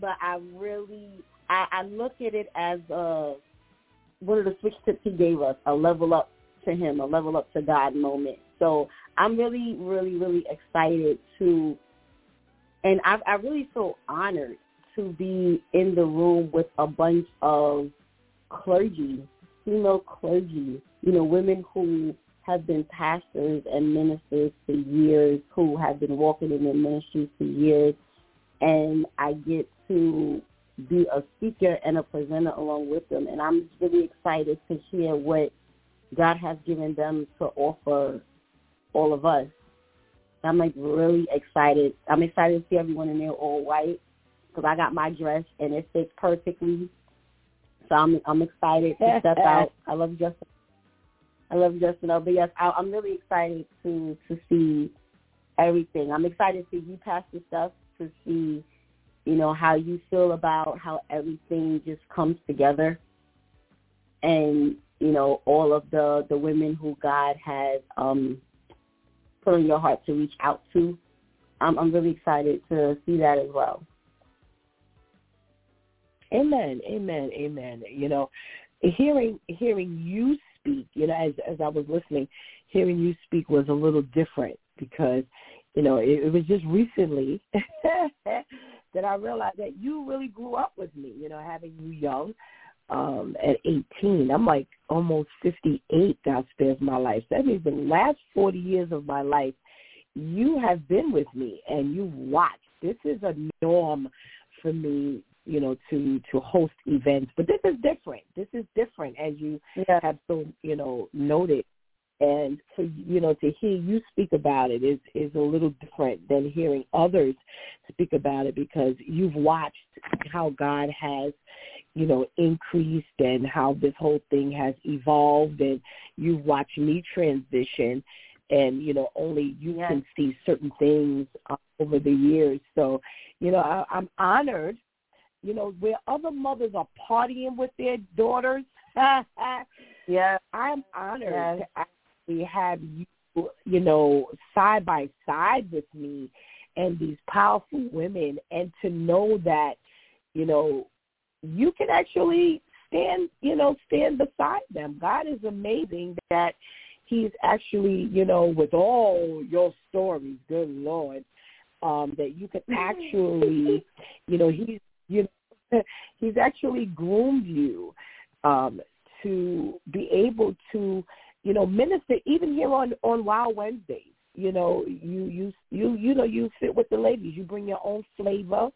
but I really I, I look at it as a one of the switch tips he gave us, a level up to him, a level up to God moment. So I'm really, really, really excited to, and I, I really feel honored to be in the room with a bunch of clergy, female clergy, you know, women who have been pastors and ministers for years, who have been walking in their ministry for years, and I get to be a speaker and a presenter along with them. And I'm really excited to hear what God has given them to offer all of us. I'm like really excited. I'm excited to see everyone in there all white because I got my dress and it fits perfectly. So I'm I'm excited to step out. I love Justin. I love Justin. Oh, but yes, I, I'm really excited to to see everything. I'm excited to see you pass the stuff to see you know, how you feel about how everything just comes together and, you know, all of the, the women who God has um, put on your heart to reach out to. I'm, I'm really excited to see that as well. Amen, amen, amen. You know, hearing hearing you speak, you know, as as I was listening, hearing you speak was a little different because, you know, it, it was just recently that I realized that you really grew up with me, you know, having you young um, at 18. I'm like almost 58 God spares my life. That means the last 40 years of my life, you have been with me and you watched. This is a norm for me you know, to to host events. But this is different. This is different, as you yeah. have so you know noted. And for you know to hear you speak about it is is a little different than hearing others speak about it because you've watched how God has you know increased and how this whole thing has evolved and you've watched me transition and you know only you yes. can see certain things uh, over the years so you know I, i'm honored you know where other mothers are partying with their daughters yeah i'm honored yes. Actually have you you know side by side with me and these powerful women and to know that you know you can actually stand you know stand beside them. God is amazing that he's actually, you know, with all your stories, good Lord, um, that you can actually, you know, he's you know, he's actually groomed you um, to be able to, you know, minister even here on on Wild Wednesdays. You know, you you you you know you sit with the ladies. You bring your own flavor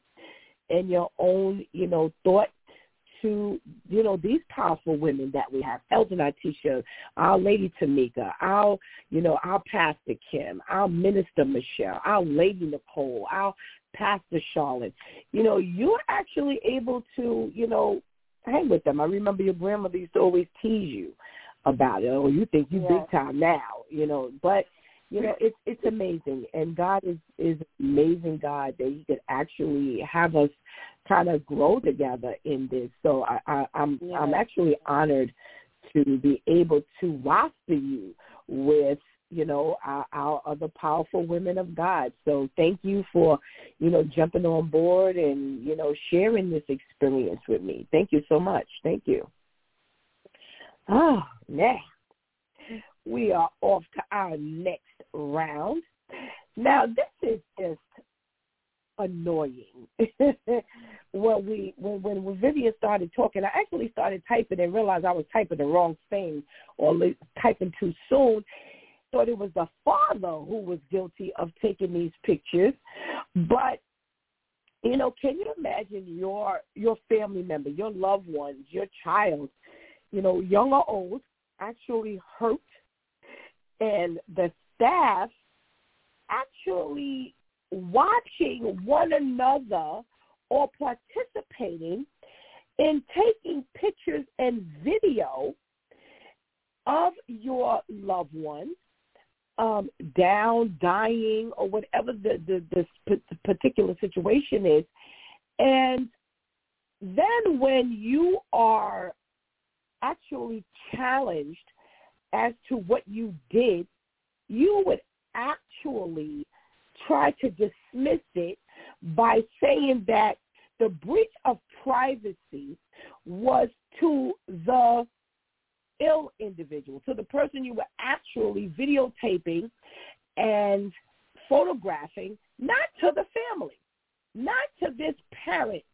and your own, you know, thought to, you know, these powerful women that we have, Elder Natisha, our Lady Tamika, our, you know, our Pastor Kim, our Minister Michelle, our Lady Nicole, our Pastor Charlotte. You know, you're actually able to, you know, hang with them. I remember your grandmother used to always tease you about it. Oh, you think you yeah. big time now, you know, but you know it's it's amazing. And god is is amazing god that he could actually have us kind of grow together in this. So i, I i'm yeah. i'm actually honored to be able to roster you with you know our, our other powerful women of god. So thank you for you know jumping on board and you know sharing this experience with me. Thank you so much. Thank you oh now we are off to our next round. Now, this is just annoying. when we when when Vivian started talking, I actually started typing and realized I was typing the wrong thing or typing too soon. Thought it was the father who was guilty of taking these pictures, but you know, can you imagine your your family member, your loved ones, your child, you know, young or old, actually hurt and the staff actually watching one another or participating in taking pictures and video of your loved ones um, down, dying, or whatever the, the, the particular situation is. And then when you are actually challenged as to what you did, you would actually try to dismiss it by saying that the breach of privacy was to the ill individual, to the person you were actually videotaping and photographing, not to the family, not to this parent.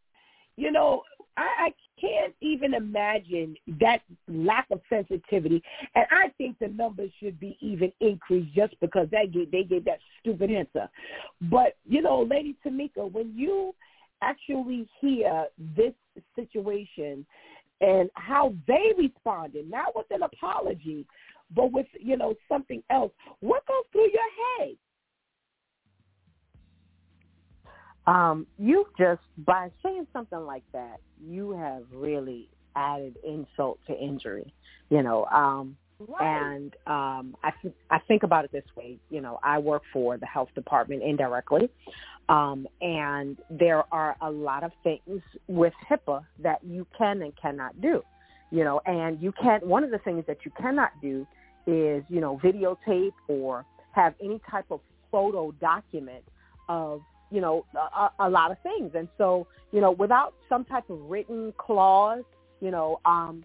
You know, I, I can't even imagine that lack of sensitivity. And I think the numbers should be even increased just because they gave, they gave that stupid answer. But, you know, Lady Tamika, when you actually hear this situation and how they responded, not with an apology, but with, you know, something else, what goes through your head? Um, you just by saying something like that, you have really added insult to injury. You know, um, right. and um, I th- I think about it this way. You know, I work for the health department indirectly, um, and there are a lot of things with HIPAA that you can and cannot do. You know, and you can't. One of the things that you cannot do is you know videotape or have any type of photo document of you know, a, a lot of things. And so, you know, without some type of written clause, you know, um,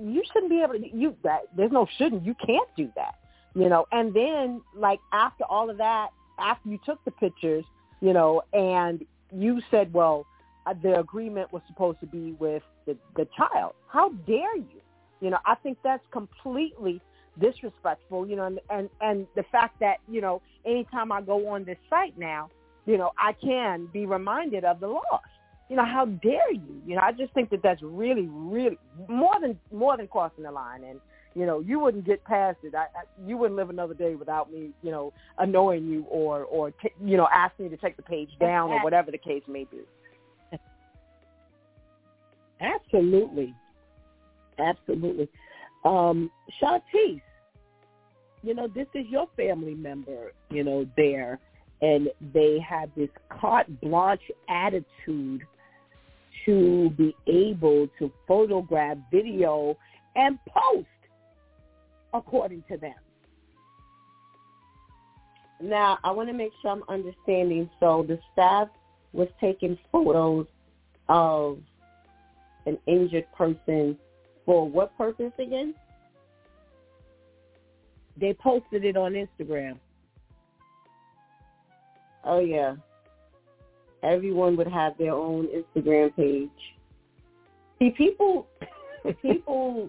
you shouldn't be able to, you, that, there's no shouldn't, you can't do that, you know. And then, like, after all of that, after you took the pictures, you know, and you said, well, uh, the agreement was supposed to be with the, the child. How dare you? You know, I think that's completely disrespectful, you know, and, and, and the fact that, you know, anytime I go on this site now, you know, I can be reminded of the loss. you know, how dare you? You know, I just think that that's really, really more than more than crossing the line. And you know, you wouldn't get past it. I, I you wouldn't live another day without me, you know, annoying you or or t- you know, asking you to take the page down or whatever the case may be. Absolutely, absolutely. Um, Shantice, you know, this is your family member, you know, there, and they have this carte blanche attitude to be able to photograph, video, and post according to them. Now, I want to make sure I'm understanding. So the staff was taking photos of an injured person for what purpose again? They posted it on Instagram. Oh yeah. Everyone would have their own Instagram page. See, people people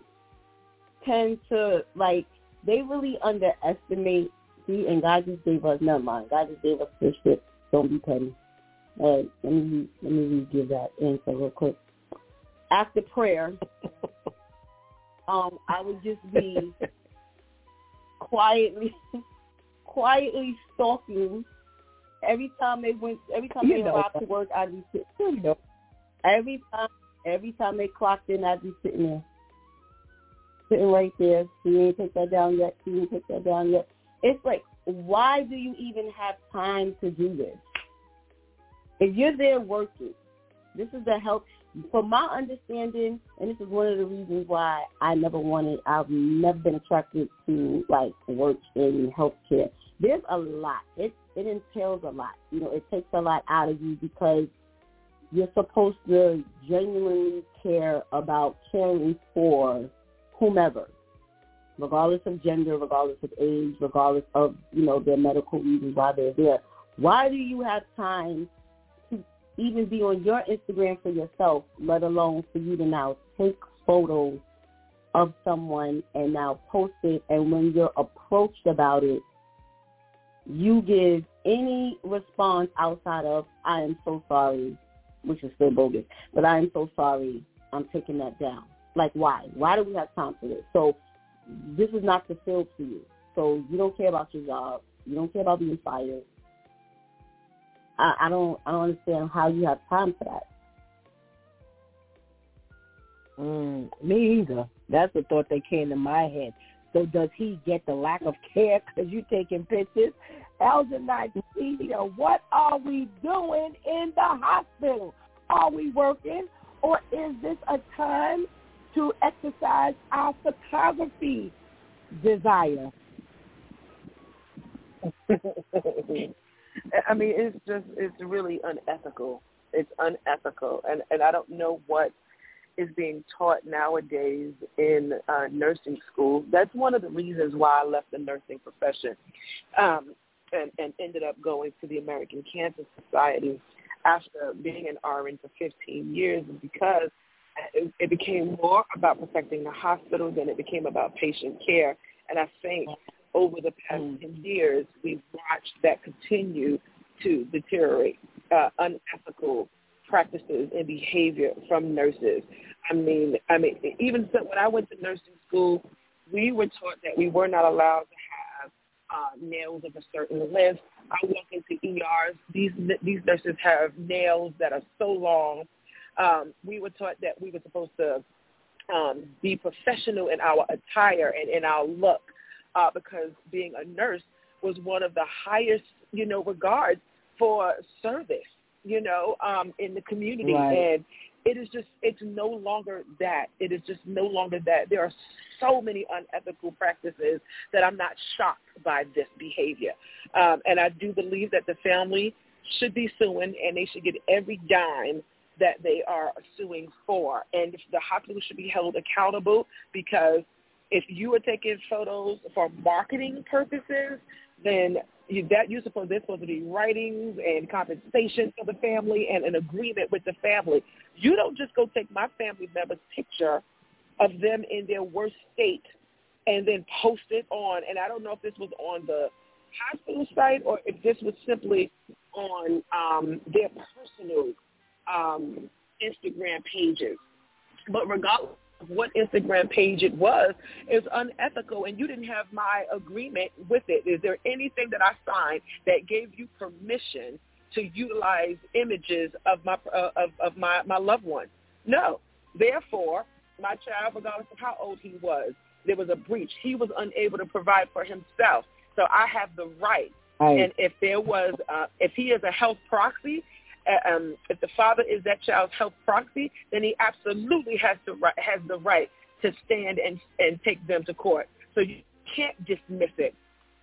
tend to like they really underestimate. See, and God just gave us never mind. God just gave us this shit. Don't be petty. Uh, let me let me give that answer real quick. After prayer, um, I would just be quietly, quietly stalking. Every time they went, every time You they arrived to work, I'd be sitting. You know. Every time, every time they clocked in, I'd be sitting there, sitting right there. She ain't take that down yet. She ain't take that down yet. It's like, why do you even have time to do this? If you're there working, this is the help. From my understanding, and this is one of the reasons why I never wanted, I've never been attracted to like work in healthcare. There's a lot. It it entails a lot. You know, it takes a lot out of you because you're supposed to genuinely care about caring for whomever, regardless of gender, regardless of age, regardless of, you know, their medical reasons why they're there. Why do you have time to even be on your Instagram for yourself, let alone for you to now take photos of someone and now post it and when you're approached about it, you give any response outside of, I am so sorry, which is still bogus, but I am so sorry, I'm taking that down. Like why? Why do we have time for this? So this is not fulfilled for you. So you don't care about your job. You don't care about being fired. I, I don't I don't understand how you have time for that. Mm, me either. That's the thought that came to my head. So does he get the lack of care because you're taking pictures? Elder Nigeria, what are we doing in the hospital? Are we working or is this a time to exercise our photography desire? I mean, it's just it's really unethical. It's unethical, and and I don't know what is being taught nowadays in uh, nursing school. That's one of the reasons why I left the nursing profession, um, and and ended up going to the American Cancer Society after being an RN for 15 years, because it, it became more about protecting the hospital than it became about patient care. And I think over the past 10 years, we've watched that continue to deteriorate, uh, unethical practices and behavior from nurses. I mean, I mean, even so, when I went to nursing school, we were taught that we were not allowed to have uh, nails of a certain length. I walk into ERs; these these nurses have nails that are so long. Um, we were taught that we were supposed to um, be professional in our attire and in our look uh, because being a nurse was one of the highest, you know, regards for service, you know, um, in the community. Right. And it is just, it's no longer that. It is just no longer that. There are so many unethical practices that I'm not shocked by this behavior. Um, and I do believe that the family should be suing and they should get every dime that they are suing for. And the hospital should be held accountable because if you are taking photos for marketing purposes, then that you're supposed supposed to be writings and compensation for the family and an agreement with the family. You don't just go take my family member's picture of them in their worst state and then post it on. And I don't know if this was on the hospital site or if this was simply on um, their personal um, Instagram pages. But regardless what Instagram page it was, was unethical, and you didn't have my agreement with it. Is there anything that I signed that gave you permission to utilize images of my uh, of, of my my loved one? No. Therefore, my child, regardless of how old he was, there was a breach. He was unable to provide for himself. So I have the right. right. And if there was, uh, if he is a health proxy, um, if the father is that child's health proxy, then he absolutely has to has the right to stand and and take them to court. So you can't dismiss it.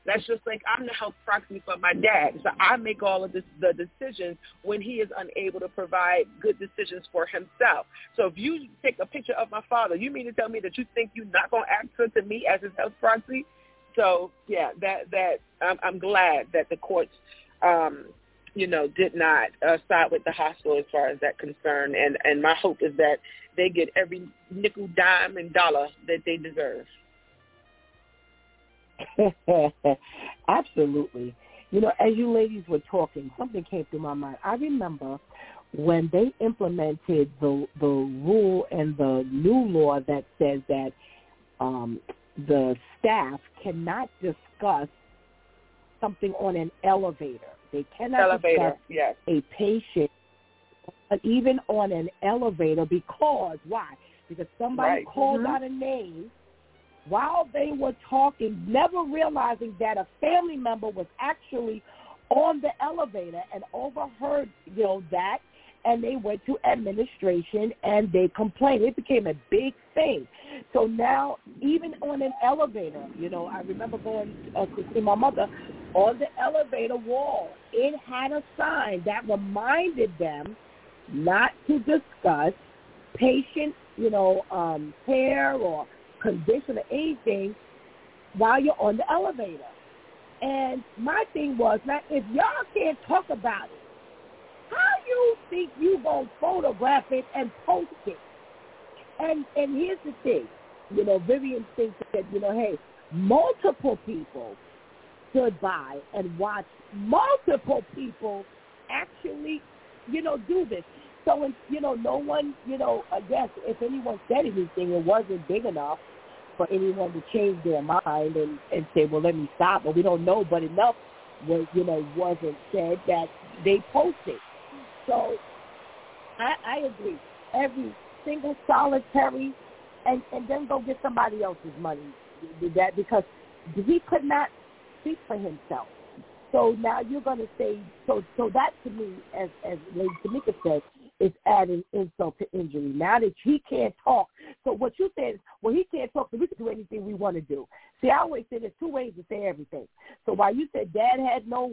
That's just like I'm the health proxy for my dad. So I make all of this, the decisions when he is unable to provide good decisions for himself. So if you take a picture of my father, you mean to tell me that you think you're not going to answer to me as his health proxy? So yeah, that that I'm, I'm glad that the courts, um, you know, did not uh, side with the hospital as far as that concern. And and my hope is that they get every nickel, dime, and dollar that they deserve. Absolutely. You know, as you ladies were talking, something came through my mind. I remember when they implemented the the rule and the new law that says that um, the staff cannot discuss something on an elevator. They cannot elevator, discuss yes. a patient, even on an elevator, because why? Because somebody right. called mm-hmm. out a name while they were talking, never realizing that a family member was actually on the elevator and overheard, you know, that and they went to administration and they complained. It became a big thing. So now, even on an elevator, you know, I remember going uh, to see my mother on the elevator wall. It had a sign that reminded them not to discuss patient, you know, um, care or condition or anything while you're on the elevator. And my thing was, now if y'all can't talk about it, you think you gonna photograph it and post it? And and here's the thing, you know, Vivian thinks that you know, hey, multiple people stood by and watched multiple people actually, you know, do this. So, when, you know, no one, you know, I guess if anyone said anything, it wasn't big enough for anyone to change their mind and, and say, well, let me stop. But we don't know, but enough was, you know, wasn't said that they posted. So I, I agree. Every single solitary, and, and then go get somebody else's money. That because he could not speak for himself. So now you're going to say, so so that to me, as as Lady Tamika said, is adding insult to injury. Now that he can't talk, so what you said is, well, he can't talk, so we can do anything we want to do. See, I always say there's two ways to say everything. So while you said Dad had no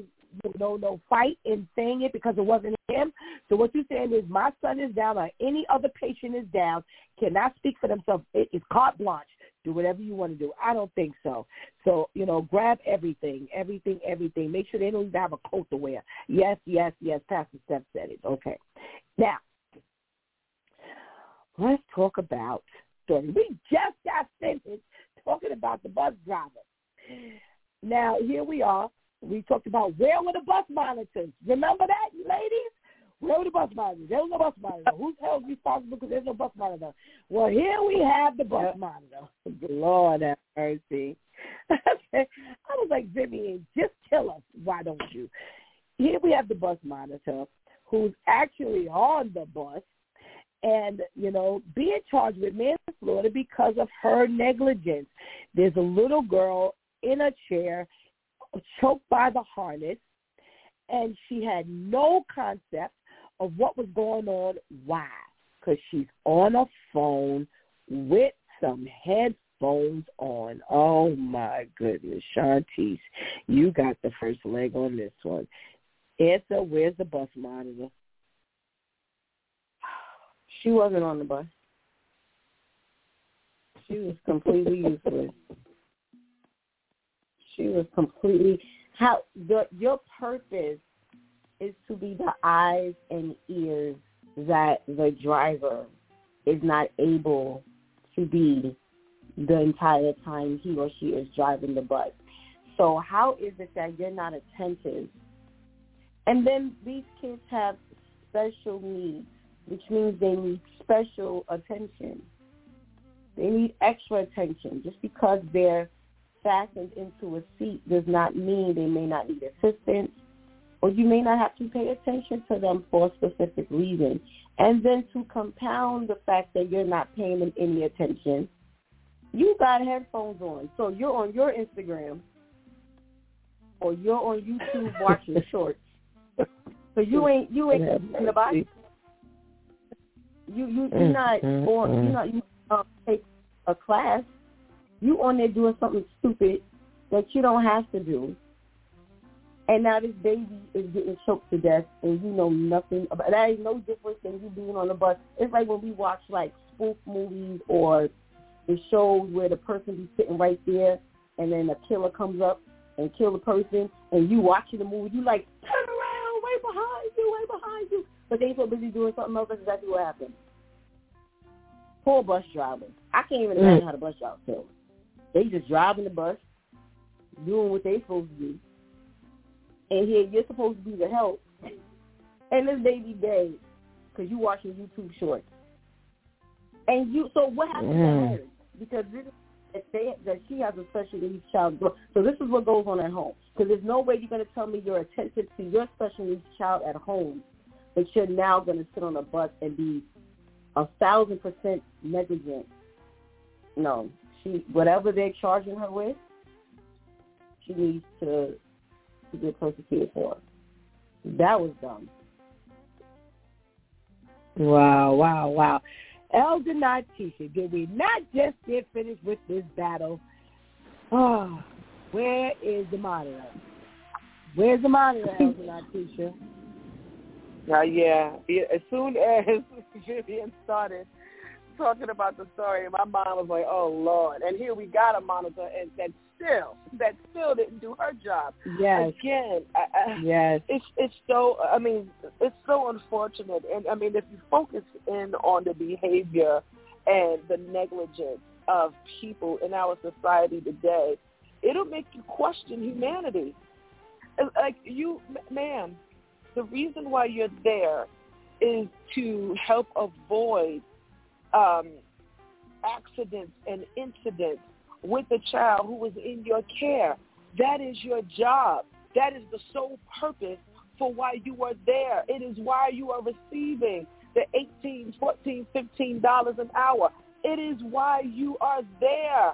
no no fight in saying it because it wasn't him, so what you're saying is my son is down or any other patient is down, cannot speak for themselves. It is carte blanche. Do whatever you want to do. I don't think so. So, you know, grab everything, everything, everything. Make sure they don't even have a coat to wear. Yes, yes, yes. Pastor Steph said it. Okay. Now, let's talk about story. We just got finished talking about the bus driver. Now, here we are. We talked about where were the bus monitors. Remember that, ladies? Where were the bus monitors? There was no bus monitor. Who's held responsible because there's no bus monitor? Well, here we have the bus yep. monitor. Lord have mercy. I was like, Vivian, just tell us, why don't you? Here we have the bus monitor who's actually on the bus and, you know, being charged with manslaughter because of her negligence. There's a little girl in a chair choked by the harness, and she had no concept of what was going on. Why? Because she's on a phone with some headphones on. Oh my goodness, Shantice, you got the first leg on this one. Answer, where's the bus monitor? She wasn't on the bus. She was completely useless. She was completely how the your purpose is to be the eyes and ears that the driver is not able to be the entire time he or she is driving the bus. So how is it that you're not attentive? And then these kids have special needs. which means they need special attention. They need extra attention. Just because they're fastened into a seat does not mean they may not need assistance or you may not have to pay attention to them for a specific reason. And then to compound the fact that you're not paying them any attention, you got headphones on. So you're on your Instagram or you're on YouTube watching shorts. So you ain't you ain't in the body. You you you're not on you not you um, take a class. You on there doing something stupid that you don't have to do. And now this baby is getting choked to death, and you know nothing about. That ain't no different than you being on the bus. It's like when we watch like spoof movies or the shows where the person be sitting right there, and then a killer comes up and kill the person, and you watching the movie. You like turn around, way behind you, way behind you, but they so busy doing something else. That's exactly what happened. Poor bus driver. I can't even imagine mm. how the bus drivers feel. They just driving the bus, doing what they supposed to do and here you're supposed to be the help, and this baby dead because you watching YouTube shorts. And you, so what happens mm. to her? Because this that, they, that she has a special needs child. So this is what goes on at home. Because there's no way you're going to tell me you're attentive to your special needs child at home, but you're now going to sit on a bus and be a thousand percent negligent. No, she whatever they're charging her with, she needs to to get persecuted for. That was dumb. Wow, wow, wow. Elder Natisha, did we not just get finished with this battle? Oh, where is the monitor? Where's the monitor, Elder Natisha? Uh, yeah, as soon as Vivian started talking about the story, my mom was like, "Oh Lord!" And here we got a monitor, and that still that still didn't do her job. Yes. Again, I, yes. It's it's so. I mean, it's so unfortunate. And I mean, if you focus in on the behavior and the negligence of people in our society today, it'll make you question humanity. Like you, ma'am, the reason why you're there is to help avoid um, accidents and incidents with the child who is in your care. That is your job. That is the sole purpose for why you are there. It is why you are receiving the 18, 14, 15 dollars an hour. It is why you are there.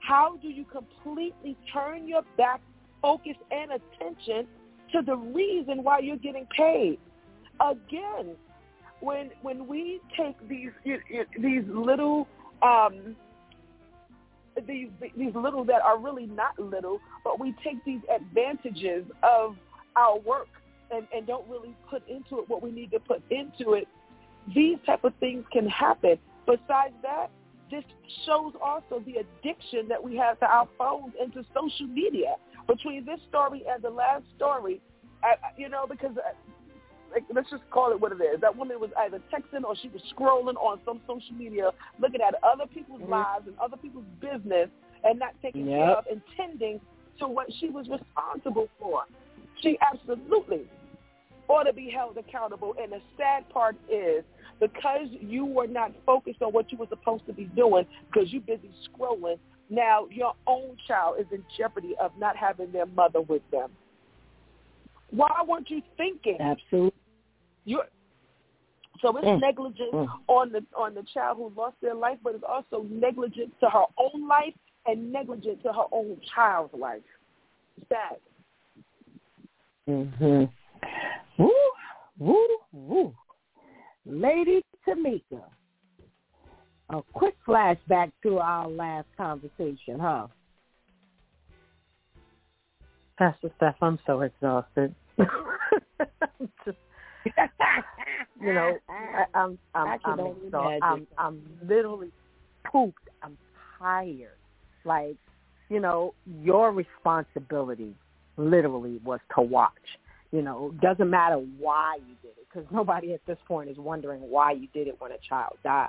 How do you completely turn your back, focus, and attention to the reason why you're getting paid? Again, when when we take these these little um, these these little that are really not little, but we take these advantages of our work and, and don't really put into it what we need to put into it. These type of things can happen. Besides that, this shows also the addiction that we have to our phones and to social media. Between this story and the last story, I, you know, because like, let's just call it what it is. That woman was either texting or she was scrolling on some social media, looking at other people's mm-hmm. lives and other people's business, and not taking yep. care of and tending to what she was responsible for. She absolutely ought to be held accountable. And the sad part is because you were not focused on what you were supposed to be doing because you're busy scrolling, now your own child is in jeopardy of not having their mother with them. Why weren't you thinking? Absolutely. You so it's mm. negligent mm. on the on the child who lost their life, but it's also negligent to her own life and negligent to her own child's life. Sad. Mhm. Woo, woo, woo. Lady Tamika. A quick flashback to our last conversation, huh? Pastor Steph, I'm so exhausted. Just, you know, I, I'm I'm I'm exhausted. I'm I'm literally pooped. I'm tired. Like, you know, your responsibility literally was to watch. You know, doesn't matter why you did it because nobody at this point is wondering why you did it when a child dies.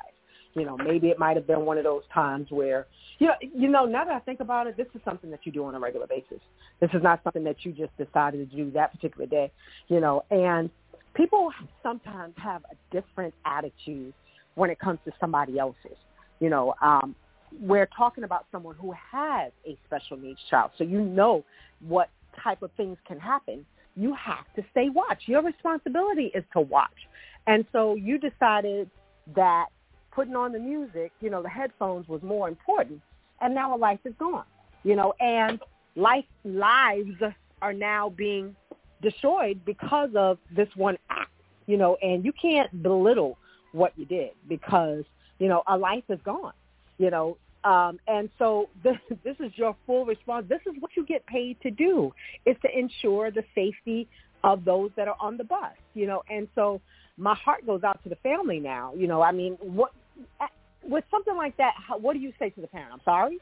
You know, maybe it might have been one of those times where, you know, you know, now that I think about it, this is something that you do on a regular basis. This is not something that you just decided to do that particular day, you know, and people sometimes have a different attitude when it comes to somebody else's. You know, um, we're talking about someone who has a special needs child, so you know what type of things can happen. You have to stay watch. Your responsibility is to watch. And so you decided that putting on the music, you know, the headphones was more important. And now a life is gone, you know, and life lives are now being destroyed because of this one act, you know, and you can't belittle what you did because, you know, a life is gone, you know, um, and so this, this is your full response. This is what you get paid to do, is to ensure the safety of those that are on the bus, you know. And so my heart goes out to the family now. You know, I mean, what with something like that, how, what do you say to the parent? I'm sorry.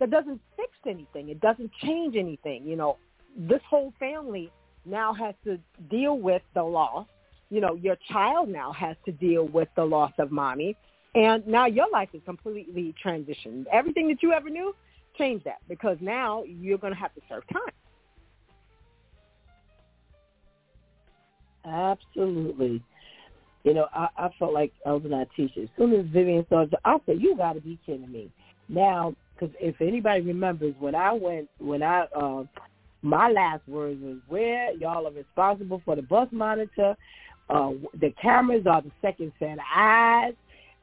That doesn't fix anything. It doesn't change anything. You know, this whole family now has to deal with the loss. You know, your child now has to deal with the loss of mommy. And now your life is completely transitioned. Everything that you ever knew, change that because now you're going to have to serve time. Absolutely. You know, I, felt like I felt like Elder Natisha. As soon as Vivian it, I said, "You got to be kidding me!" Now, because if anybody remembers, when I went, when I, uh, my last words was, "Where y'all are responsible for the bus monitor, uh, the cameras are the second set of eyes."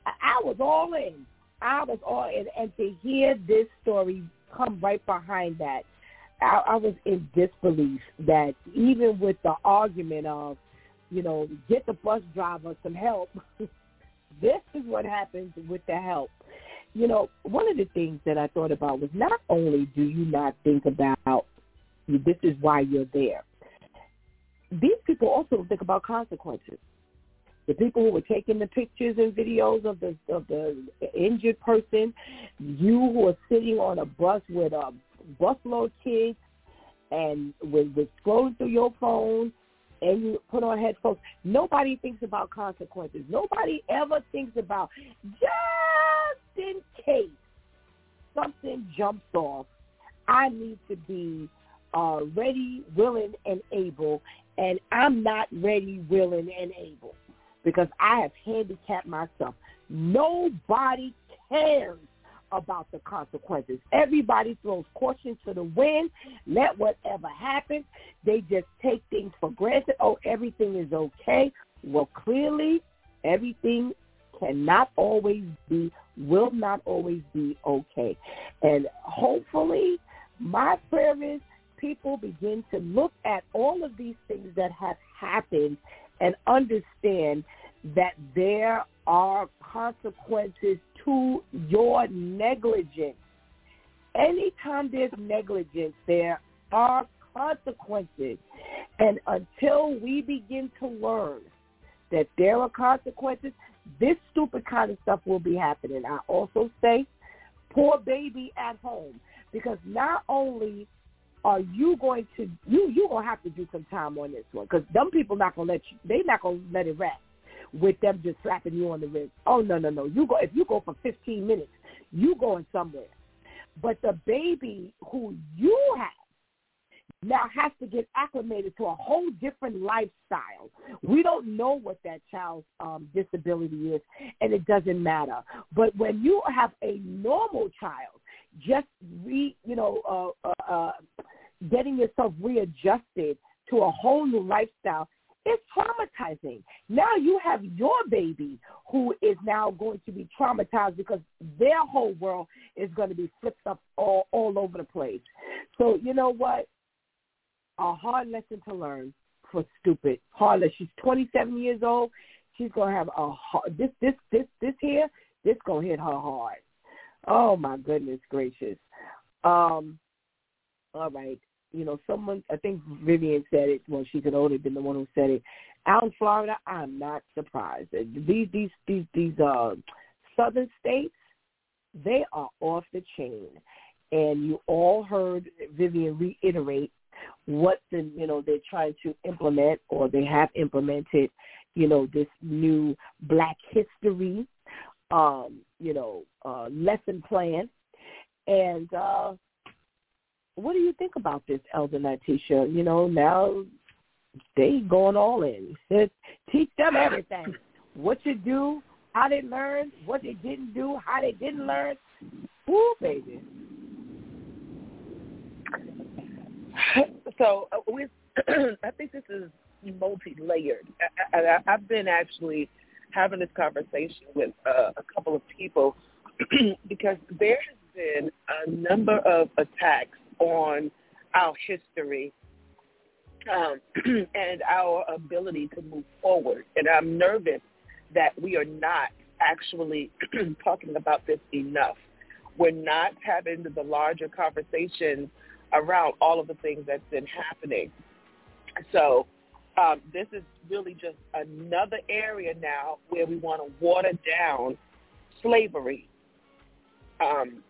I was all in. I was all in, and to hear this story come right behind that, I, I was in disbelief that even with the argument of, you know, get the bus driver some help, this is what happens with the help. You know, one of the things that I thought about was not only do you not think about this is why you're there. These people also think about consequences the people who were taking the pictures and videos of the of the injured person, you who are sitting on a bus with a busload kids and with, with scrolling through your phone and you put on headphones, nobody thinks about consequences. Nobody ever thinks about just in case something jumps off, I need to be uh, ready, willing, and able, and I'm not ready, willing, and able because I have handicapped myself. Nobody cares about the consequences. Everybody throws caution to the wind. Let whatever happen. They just take things for granted. Oh, everything is okay. Well, clearly, everything cannot always be, will not always be okay. And hopefully, my prayer is people begin to look at all of these things that have happened and understand that there are consequences to your negligence. Anytime there's negligence, there are consequences. And until we begin to learn that there are consequences, this stupid kind of stuff will be happening. I also say, poor baby at home, because not only are you going to you you gonna have to do some time on this one because them people not gonna let you they not gonna let it rest with them just slapping you on the wrist. Oh no no no you go if you go for 15 minutes you going somewhere, but the baby who you have now has to get acclimated to a whole different lifestyle. We don't know what that child's um, disability is, and it doesn't matter. But when you have a normal child, just re, you know, uh, uh, uh, getting yourself readjusted to a whole new lifestyle, it's traumatizing. Now you have your baby who is now going to be traumatized because their whole world is going to be flipped up all, all over the place. So you know what? A hard lesson to learn for stupid. Lesson. She's 27 years old. She's going to have a hard, this, this, this, this here, this going to hit her hard. Oh my goodness gracious. Um, all right you know, someone I think Vivian said it. Well, she could only been the one who said it. Out in Florida, I'm not surprised. These these these these uh, southern states, they are off the chain, and you all heard Vivian reiterate what the you know they're trying to implement or they have implemented. You know this new Black History, um, you know, uh, lesson plan, and uh, what do you think about this, Elder Natisha? You know, now they going all in. Teach them everything. What you do, how they learn, what they didn't do, how they didn't learn. Woo, baby. So uh, with, I think this is multi-layered. I, I, I've been actually having this conversation with uh, a couple of people because there has been a number of attacks on our history um, and our ability to move forward. And I'm nervous that we are not actually talking about this enough. We're not having the larger conversations around all of the things that's been happening. So um, this is really just another area now where we want to water down slavery. Um,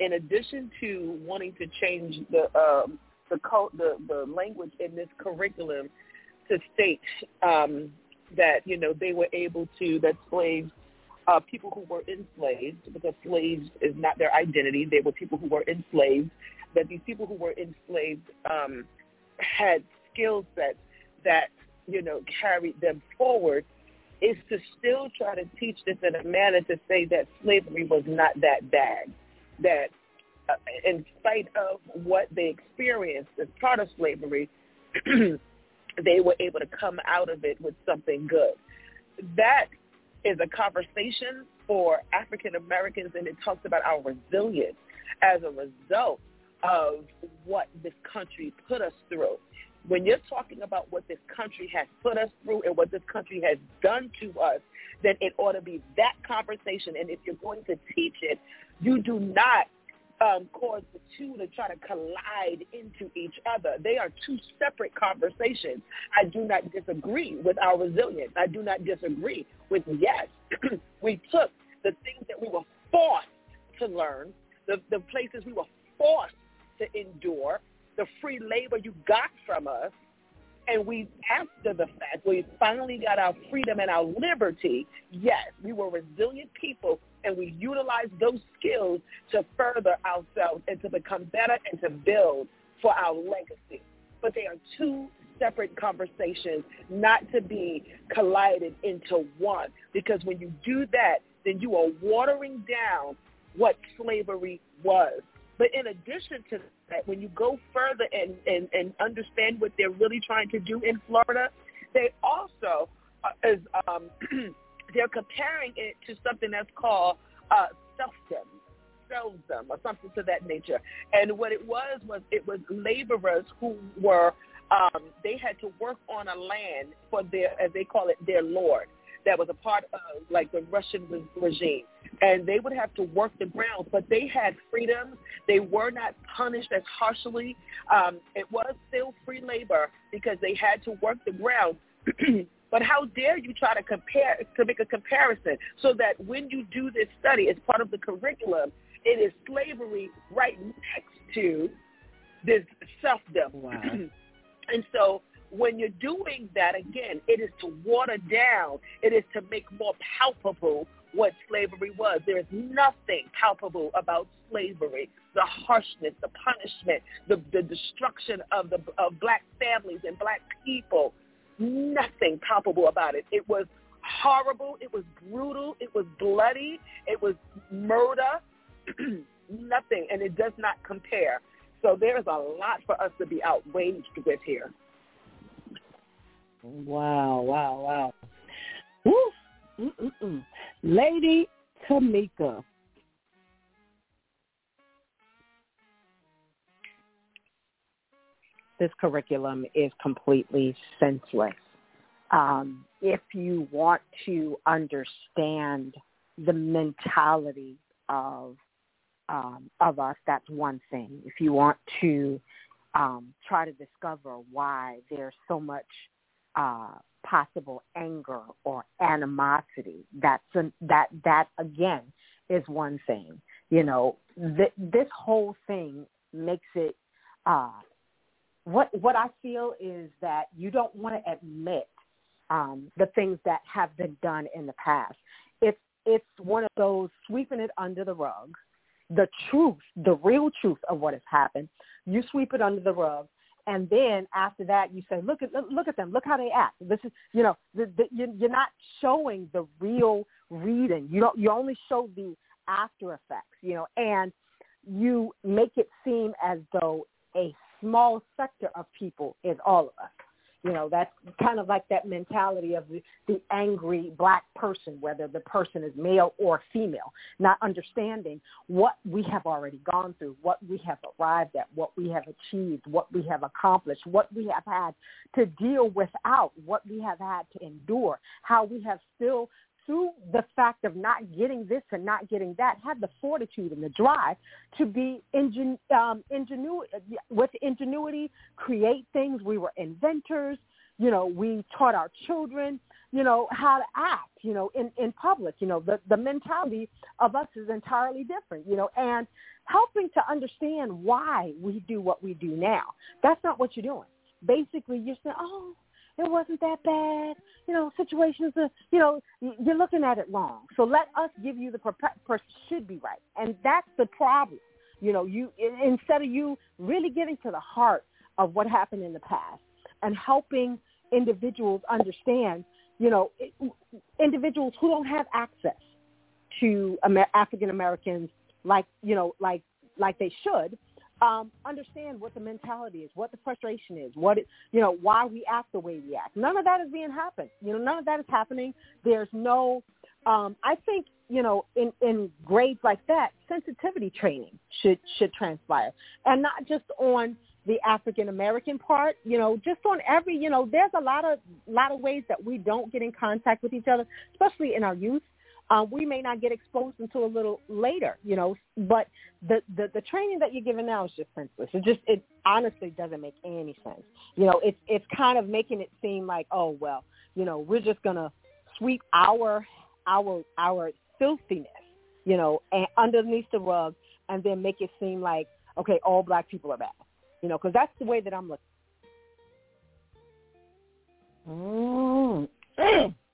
in addition to wanting to change the um, the, the the language in this curriculum to state um, that you know they were able to that slaves uh, people who were enslaved because slaves is not their identity they were people who were enslaved that these people who were enslaved um, had skill sets that you know carried them forward is to still try to teach this in a manner to say that slavery was not that bad that uh, in spite of what they experienced as part of slavery, they were able to come out of it with something good. That is a conversation for African Americans, and it talks about our resilience as a result of what this country put us through. When you're talking about what this country has put us through and what this country has done to us, then it ought to be that conversation. And if you're going to teach it, you do not um, cause the two to try to collide into each other. They are two separate conversations. I do not disagree with our resilience. I do not disagree with yes. we took the things that we were forced to learn, the, the places we were forced to endure, the free labor you got from us, and we, after the fact, we finally got our freedom and our liberty. Yes, we were resilient people and we utilized those skills to further ourselves and to become better and to build for our legacy. But they are two separate conversations, not to be collided into one. Because when you do that, then you are watering down what slavery was. But in addition to that, when you go further and, and, and understand what they're really trying to do in Florida, they also uh, is um, they're comparing it to something that's called uh, selfdom, selfdom, or something to that nature. And what it was was it was laborers who were um, they had to work on a land for their, as they call it, their lord. That was a part of like the Russian regime, and they would have to work the ground, but they had freedom. They were not punished as harshly. Um, it was still free labor because they had to work the ground. But how dare you try to compare to make a comparison so that when you do this study as part of the curriculum, it is slavery right next to this selfdom. Wow. and so when you're doing that again, it is to water down, it is to make more palpable what slavery was. There is nothing palpable about slavery. The harshness, the punishment, the, the destruction of the of black families and black people nothing palpable about it. It was horrible. It was brutal. It was bloody. It was murder. nothing. And it does not compare. So there's a lot for us to be outraged with here. Wow, wow, wow. Woo. Mm-mm-mm. Lady Tamika. this curriculum is completely senseless. Um, if you want to understand the mentality of um, of us, that's one thing. If you want to um, try to discover why there's so much uh, possible anger or animosity, that's an, that that again is one thing. You know, th- this whole thing makes it uh, what what I feel is that you don't want to admit um, the things that have been done in the past. It's it's one of those sweeping it under the rug. The truth, the real truth of what has happened, you sweep it under the rug, and then after that you say look at look at them. Look how they act. This is you know the, the, you're not showing the real reading. You don't you only show the after effects you know and you make it seem as though a small sector of people is all of us you know, that's kind of like that mentality of the, the angry black person, whether the person is male or female, not understanding what we have already gone through, what we have arrived at, what we have achieved, what we have accomplished, what we have had to deal without, what we have had to endure, how we have still through the fact of not getting this and not getting that, had the fortitude and the drive to be ingen, um, ingenuity, with ingenuity, create things. We were inventors. You know, we taught our children, you know, how to act, you know, in, in public. You know, the, the mentality of us is entirely different, you know, and helping to understand why we do what we do now. That's not what you're doing. Basically, you're saying, oh, it wasn't that bad. You know, situations, are, you know, you're looking at it wrong. So let us give you the per- per- should be right, and that's the problem. You know, you instead of you really getting to the heart of what happened in the past and helping individuals understand, you know, individuals who don't have access to Amer- African Americans like you know like like they should um, understand what the mentality is, what the frustration is, what it, you know, why we act the way we act. None of that is being happened. You know, none of that is happening. There's no. Um, I think you know, in in grades like that, sensitivity training should should transpire, and not just on the African American part. You know, just on every. You know, there's a lot of lot of ways that we don't get in contact with each other, especially in our youth um, we may not get exposed until a little later, you know. But the, the the training that you're giving now is just senseless. It just it honestly doesn't make any sense. You know, it's it's kind of making it seem like oh well, you know, we're just gonna sweep our our our filthiness, you know, and underneath the rug, and then make it seem like okay, all black people are bad, you know, because that's the way that I'm looking. Mm.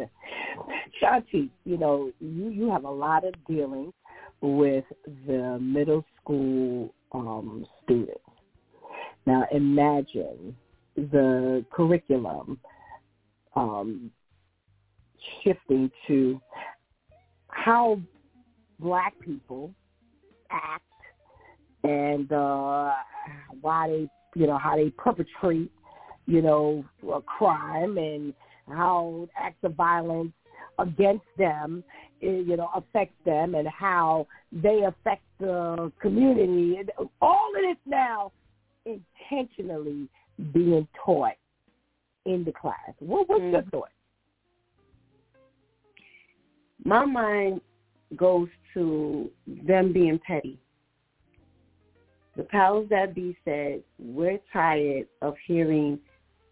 Shanti, you know, you, you have a lot of dealings with the middle school um, students. Now imagine the curriculum um, shifting to how black people act and uh, why they, you know, how they perpetrate, you know, a crime and how acts of violence against them, eh, you know, affects them and how they affect the community. All of this now intentionally being taught in the class. What, what's mm. your thought? My mind goes to them being petty. The powers that be said, we're tired of hearing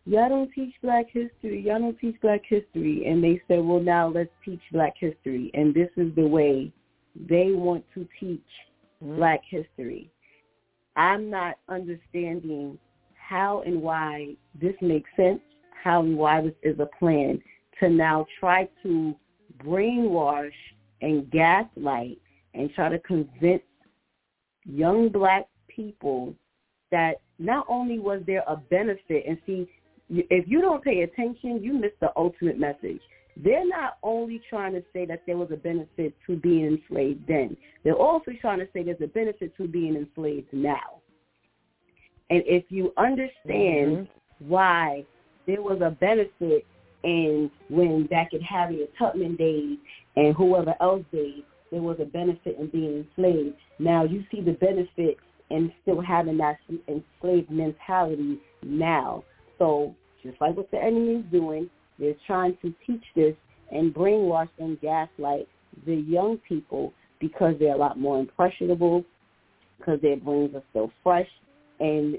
y'all don't teach black history. Y'all don't teach black history. And they said, well, now let's teach black history. And this is the way they want to teach mm-hmm. black history. I'm not understanding how and why this makes sense, how and why this is a plan to now try to brainwash and gaslight and try to convince young black people that not only was there a benefit, and see, if you don't pay attention, you miss the ultimate message. They're not only trying to say that there was a benefit to being enslaved then. They're also trying to say there's a benefit to being enslaved now. And if you understand mm-hmm. why there was a benefit in when back in Harriet Tubman days and whoever else days, there was a benefit in being enslaved. Now you see the benefit in still having that enslaved mentality now. So just like what the enemy is doing, they're trying to teach this and brainwash and gaslight the young people because they're a lot more impressionable, because their brains are still fresh, and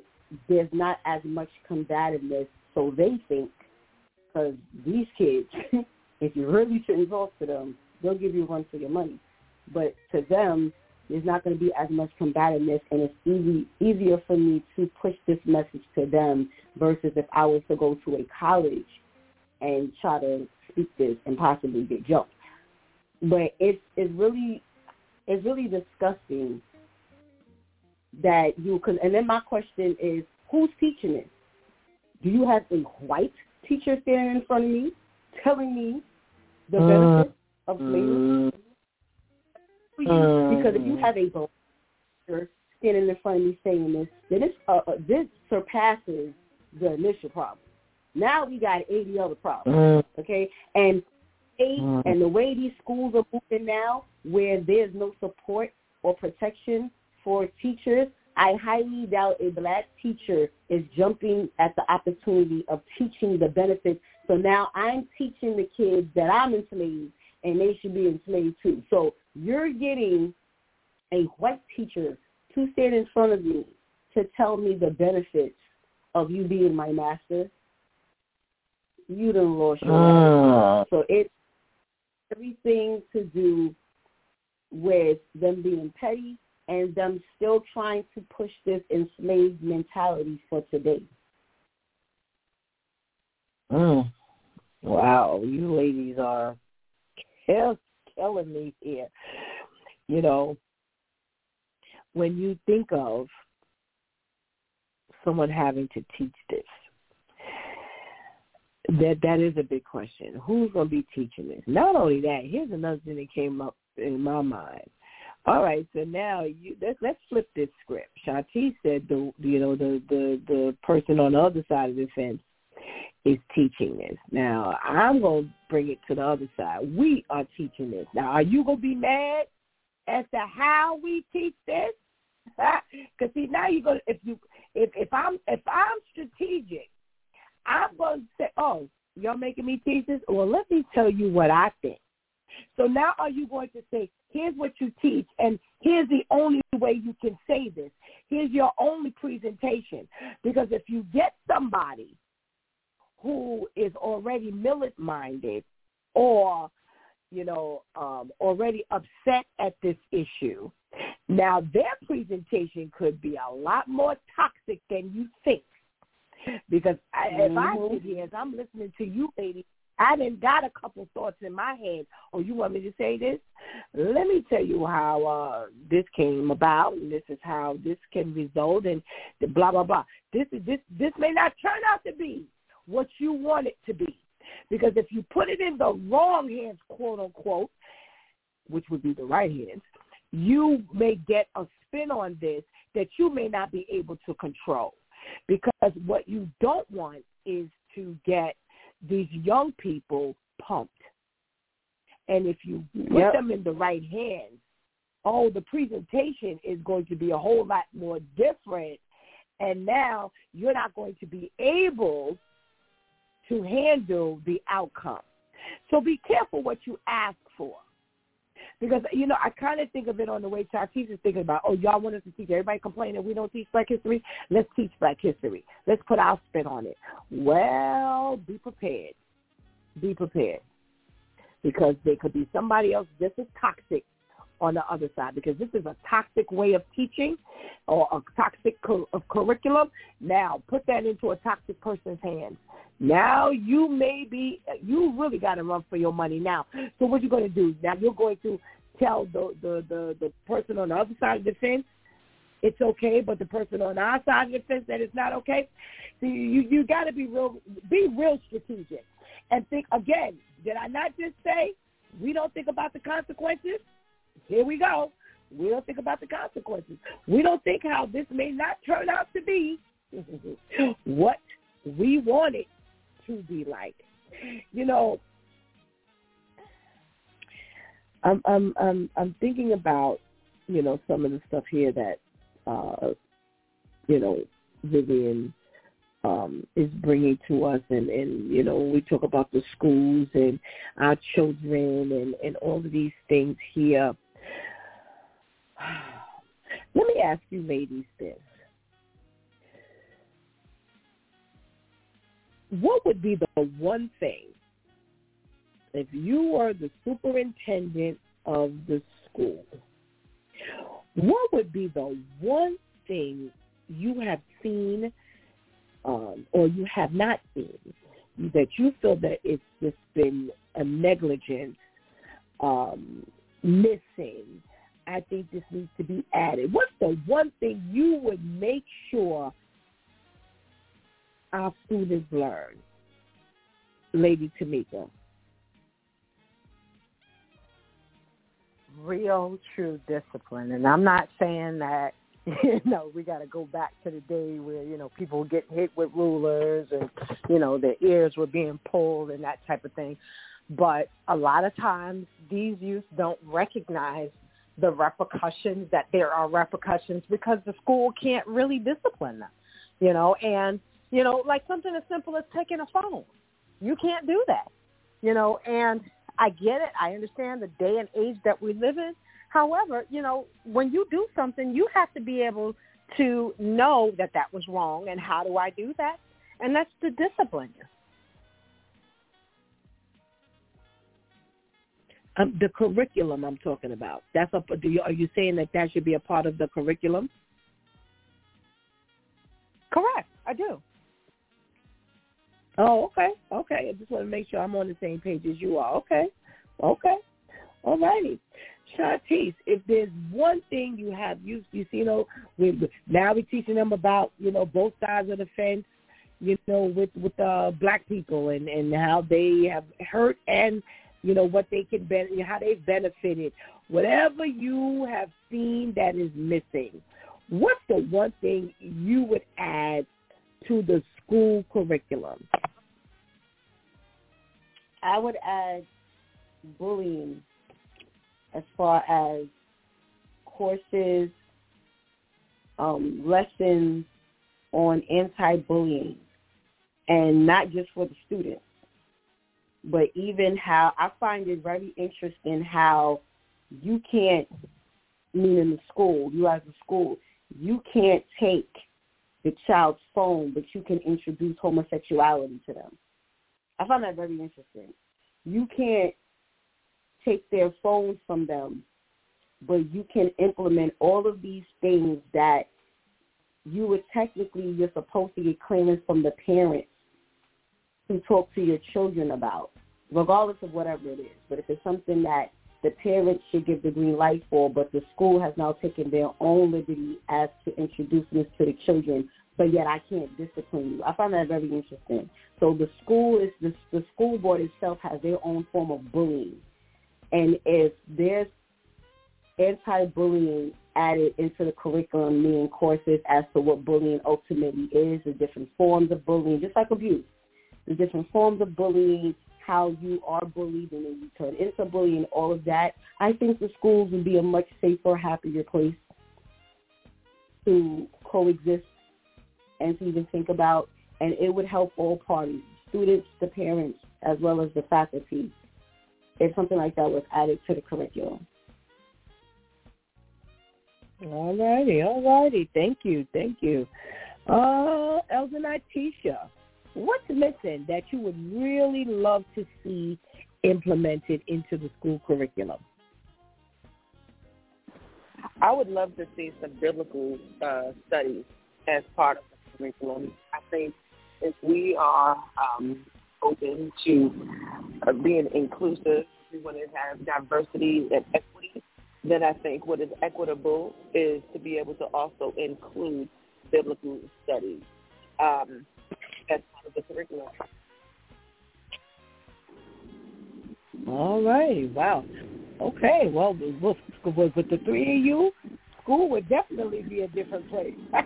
there's not as much combativeness, so they think, because these kids, if you really and talk to them, they'll give you run for your money. But to them, there's not going to be as much combativeness, and it's easy easier for me to push this message to them versus if I was to go to a college and try to speak this and possibly get jumped. But it's it's really it's really disgusting that you can. And then my question is, who's teaching this? Do you have a white teacher standing in front of me telling me the uh, of slavery? Uh, because if you have a black standing in front of me saying this, then this uh, uh this surpasses the initial problem. Now we got 80 other problems, uh, okay? And uh, and the way these schools are moving now, where there's no support or protection for teachers, I highly doubt a black teacher is jumping at the opportunity of teaching the benefits. So now I'm teaching the kids that I'm enslaved and they should be enslaved too. So you're getting a white teacher to stand in front of me to tell me the benefits of you being my master. You done lost your uh. So it's everything to do with them being petty and them still trying to push this enslaved mentality for today. Mm. Wow, you ladies are killing me here. You know, when you think of someone having to teach this, that that is a big question. Who's going to be teaching this? Not only that, here's another thing that came up in my mind. All right, so now you let's let's flip this script. Shanti said the you know the the the person on the other side of the fence is teaching this. Now I'm gonna bring it to the other side. We are teaching this. Now are you gonna be mad as to how we teach this? Because see now you're gonna if you if if I'm if I'm strategic, I'm gonna say, oh, you're making me teach this. Well, let me tell you what I think. So now are you going to say, here's what you teach, and here's the only way you can say this. Here's your only presentation. Because if you get somebody who is already militant-minded or, you know, um, already upset at this issue, now their presentation could be a lot more toxic than you think. Because I, mm-hmm. if I mm-hmm. sit here as I'm listening to you, lady, I didn't got a couple thoughts in my head. Oh, you want me to say this? Let me tell you how uh, this came about, and this is how this can result, and blah blah blah. This is this this may not turn out to be what you want it to be, because if you put it in the wrong hands, quote unquote, which would be the right hands, you may get a spin on this that you may not be able to control. Because what you don't want is to get these young people pumped. And if you put yep. them in the right hands, oh, the presentation is going to be a whole lot more different. And now you're not going to be able to handle the outcome. So be careful what you ask for. Because, you know, I kind of think of it on the way Tatis is thinking about, oh, y'all want us to teach. Everybody complaining we don't teach black history. Let's teach black history. Let's put our spin on it. Well, be prepared. Be prepared. Because there could be somebody else just as toxic on the other side because this is a toxic way of teaching or a toxic cu- of curriculum. Now put that into a toxic person's hands. Now you may be, you really got to run for your money now. So what you going to do? Now you're going to tell the, the, the, the person on the other side of the fence it's okay, but the person on our side of the fence that it's not okay. So you you got to be real, be real strategic, and think again. Did I not just say we don't think about the consequences? Here we go. We don't think about the consequences. We don't think how this may not turn out to be what we wanted to be like. You know, I'm I'm I'm I'm thinking about you know some of the stuff here that uh, you know Vivian um, is bringing to us, and and you know we talk about the schools and our children and and all of these things here. Let me ask you, ladies, this: what would be the one thing if you were the superintendent of the school? What would be the one thing you have seen um, or you have not seen that you feel that it's just been a negligence, um, missing, I think this needs to be added. What's the one thing you would make sure our students learn, Lady Tamika? Real true discipline. And I'm not saying that you know, we got to go back to the day where, you know, people were getting hit with rulers and, you know, their ears were being pulled and that type of thing. But a lot of times these youth don't recognize the repercussions that there are repercussions because the school can't really discipline them, you know, and, you know, like something as simple as taking a phone. You can't do that, you know, and I get it. I understand the day and age that we live in, However, you know, when you do something, you have to be able to know that that was wrong and how do I do that? And that's to discipline. Um, the curriculum I'm talking about. That's a. Do you, are you saying that that should be a part of the curriculum? Correct. I do. Oh, okay, okay. I just want to make sure I'm on the same page as you are. Okay, okay. All righty. Shantice, if there's one thing you have, you you see, you know, we, now we're teaching them about you know both sides of the fence, you know, with with uh, black people and and how they have hurt and you know what they can benefit, how they've benefited. Whatever you have seen that is missing, what's the one thing you would add to the school curriculum? I would add bullying as far as courses, um, lessons on anti-bullying, and not just for the students, but even how I find it very interesting how you can't, meaning the school, you as a school, you can't take the child's phone, but you can introduce homosexuality to them. I find that very interesting. You can't take their phones from them, but you can implement all of these things that you would technically, you're supposed to get clearance from the parents to talk to your children about, regardless of whatever it is. But if it's something that the parents should give the green light for, but the school has now taken their own liberty as to introduce this to the children, but yet I can't discipline you. I find that very interesting. So the school is the, the school board itself has their own form of bullying and if there's anti-bullying added into the curriculum, meaning courses as to what bullying ultimately is, the different forms of bullying, just like abuse, the different forms of bullying, how you are bullied and then you turn into bullying, all of that, I think the schools would be a much safer, happier place to coexist and to even think about, and it would help all parties, students, the parents, as well as the faculty if something like that was added to the curriculum. All righty, all righty. Thank you, thank you. Uh, Elder Natisha, what's missing that you would really love to see implemented into the school curriculum? I would love to see some biblical uh, studies as part of the curriculum. I think if we are um, open to uh, being inclusive. We want to have diversity and equity. Then I think what is equitable is to be able to also include biblical studies um, as part of the curriculum. All right. Wow. Okay. Well, with, with the three of you, school would definitely be a different place.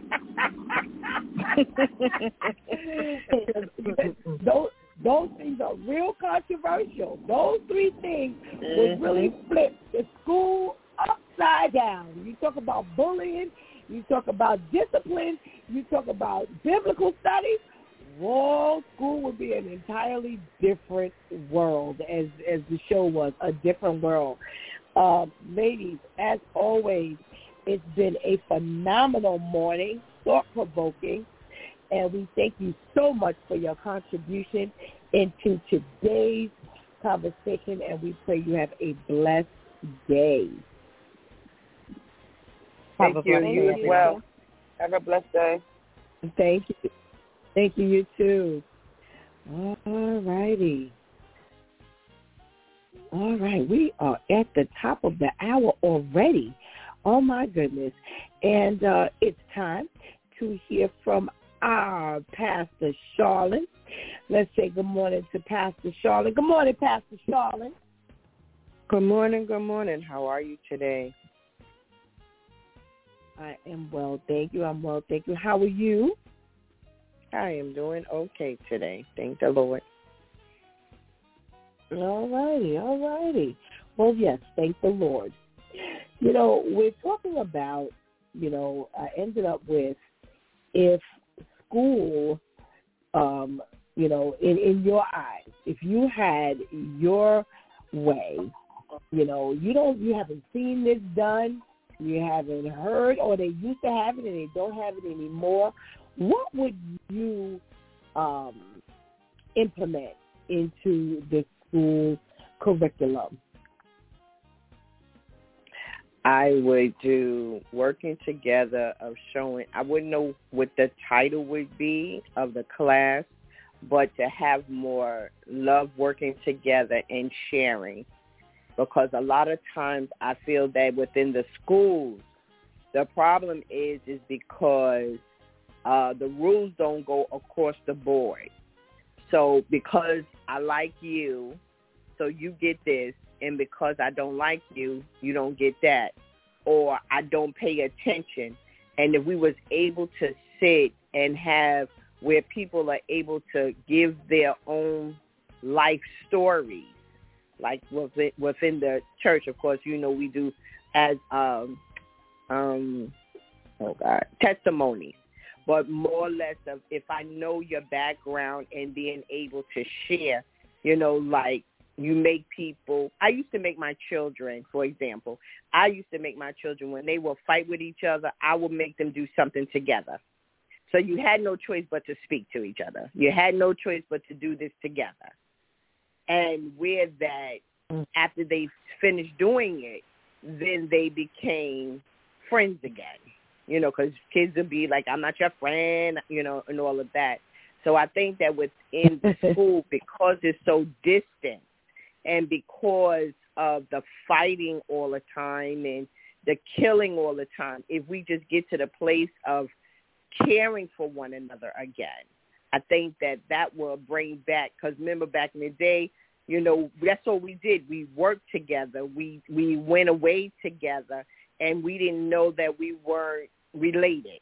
those those things are real controversial. Those three things mm-hmm. would really flip the school upside down. You talk about bullying, you talk about discipline, you talk about biblical studies. Whoa, school would be an entirely different world, as as the show was, a different world. Uh, ladies, as always, it's been a phenomenal morning, thought-provoking and we thank you so much for your contribution into today's conversation, and we pray you have a blessed day. Thank you. You as well. Have a blessed day. Thank you. Thank you. You too. All righty. All right, we are at the top of the hour already. Oh my goodness. And uh, it's time to hear from our Pastor Charlotte. Let's say good morning to Pastor Charlotte. Good morning, Pastor Charlotte. Good morning, good morning. How are you today? I am well, thank you. I'm well, thank you. How are you? I am doing okay today. Thank the Lord. All righty, all righty. Well, yes, thank the Lord. You know, we're talking about, you know, I ended up with if school, um, you know, in, in your eyes, if you had your way, you know, you don't, you haven't seen this done, you haven't heard, or they used to have it and they don't have it anymore. What would you um, implement into the school curriculum? I would do working together of showing. I wouldn't know what the title would be of the class, but to have more love working together and sharing. Because a lot of times I feel that within the schools, the problem is is because uh, the rules don't go across the board. So because I like you, so you get this, and because I don't like you, you don't get that, or I don't pay attention. And if we was able to sit and have where people are able to give their own life stories, like within, within the church, of course, you know we do as um um oh god testimonies but more or less of if I know your background and being able to share, you know, like you make people I used to make my children, for example, I used to make my children when they will fight with each other, I would make them do something together. So you had no choice but to speak to each other. You had no choice but to do this together. And with that, mm. after they finished doing it, then they became friends again you know, because kids will be like, I'm not your friend, you know, and all of that. So I think that within the school, because it's so distant and because of the fighting all the time and the killing all the time, if we just get to the place of caring for one another again, I think that that will bring back, because remember back in the day, you know, that's what we did. We worked together. We we went away together and we didn't know that we weren't related,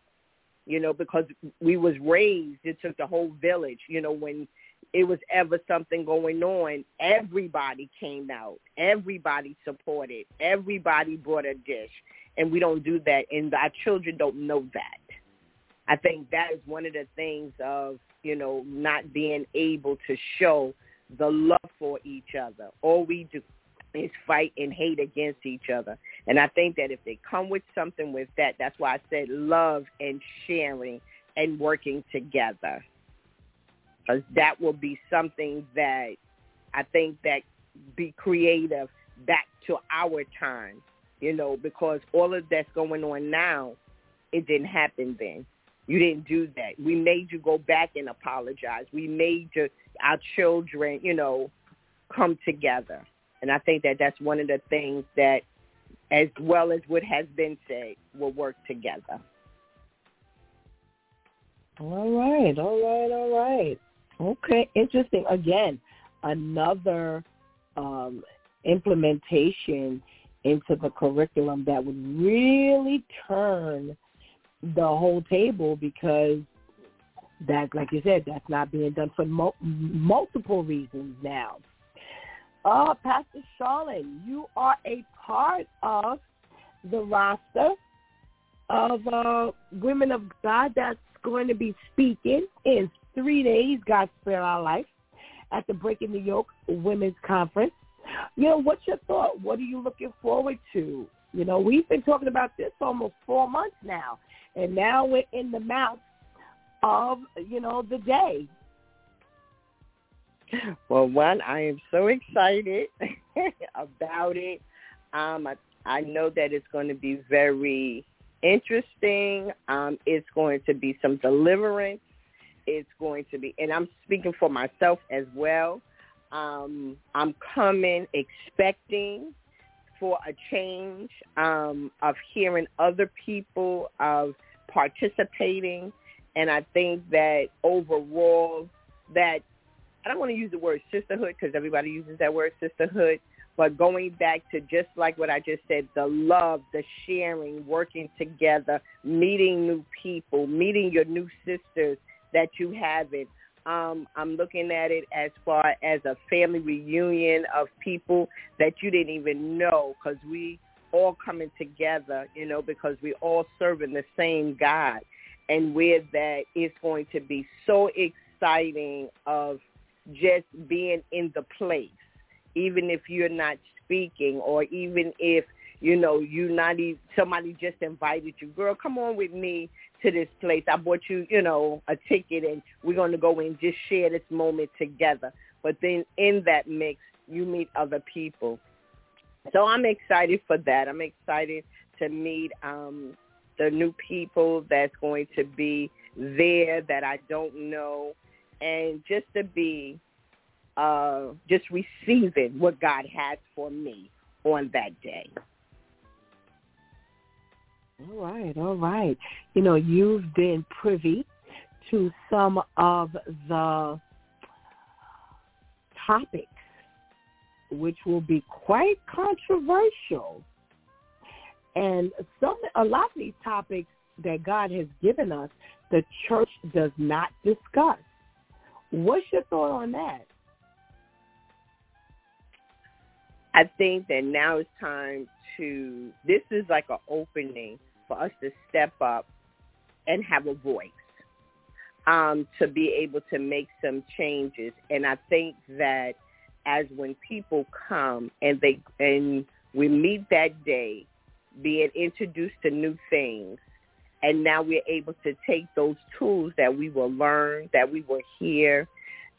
you know, because we was raised. It took the whole village, you know, when it was ever something going on, everybody came out, everybody supported, everybody brought a dish, and we don't do that, and our children don't know that. I think that is one of the things of you know not being able to show the love for each other. All we do is fight and hate against each other. And I think that if they come with something with that, that's why I said love and sharing and working together. Because that will be something that I think that be creative back to our time, you know, because all of that's going on now, it didn't happen then. You didn't do that. We made you go back and apologize. We made your, our children, you know, come together. And I think that that's one of the things that, as well as what has been said, will work together. All right, all right, all right. Okay, interesting. Again, another um, implementation into the curriculum that would really turn the whole table because that, like you said, that's not being done for mo- multiple reasons now. Uh, Pastor Charlotte, you are a part of the roster of uh, women of God that's going to be speaking in three days, God Spare Our Life, at the Breaking the Yoke Women's Conference. You know, what's your thought? What are you looking forward to? You know, we've been talking about this almost four months now, and now we're in the mouth of, you know, the day. Well, one, I am so excited about it. Um, I, I know that it's going to be very interesting. Um, it's going to be some deliverance. It's going to be, and I'm speaking for myself as well. Um, I'm coming expecting for a change um, of hearing other people, of participating, and I think that overall that I don't want to use the word sisterhood because everybody uses that word sisterhood, but going back to just like what I just said, the love, the sharing, working together, meeting new people, meeting your new sisters that you haven't. Um, I'm looking at it as far as a family reunion of people that you didn't even know because we all coming together, you know, because we all serving the same God. And with that, it's going to be so exciting of just being in the place, even if you're not speaking or even if, you know, you not even, somebody just invited you, girl, come on with me to this place. I bought you, you know, a ticket and we're going to go and just share this moment together. But then in that mix, you meet other people. So I'm excited for that. I'm excited to meet um, the new people that's going to be there that I don't know and just to be uh, just receiving what God has for me on that day. All right, all right. You know, you've been privy to some of the topics which will be quite controversial. And some a lot of these topics that God has given us, the church does not discuss. What's your thought on that? I think that now it's time to, this is like an opening for us to step up and have a voice, um, to be able to make some changes. And I think that as when people come and they, and we meet that day, being introduced to new things, and now we're able to take those tools that we will learn, that we will hear,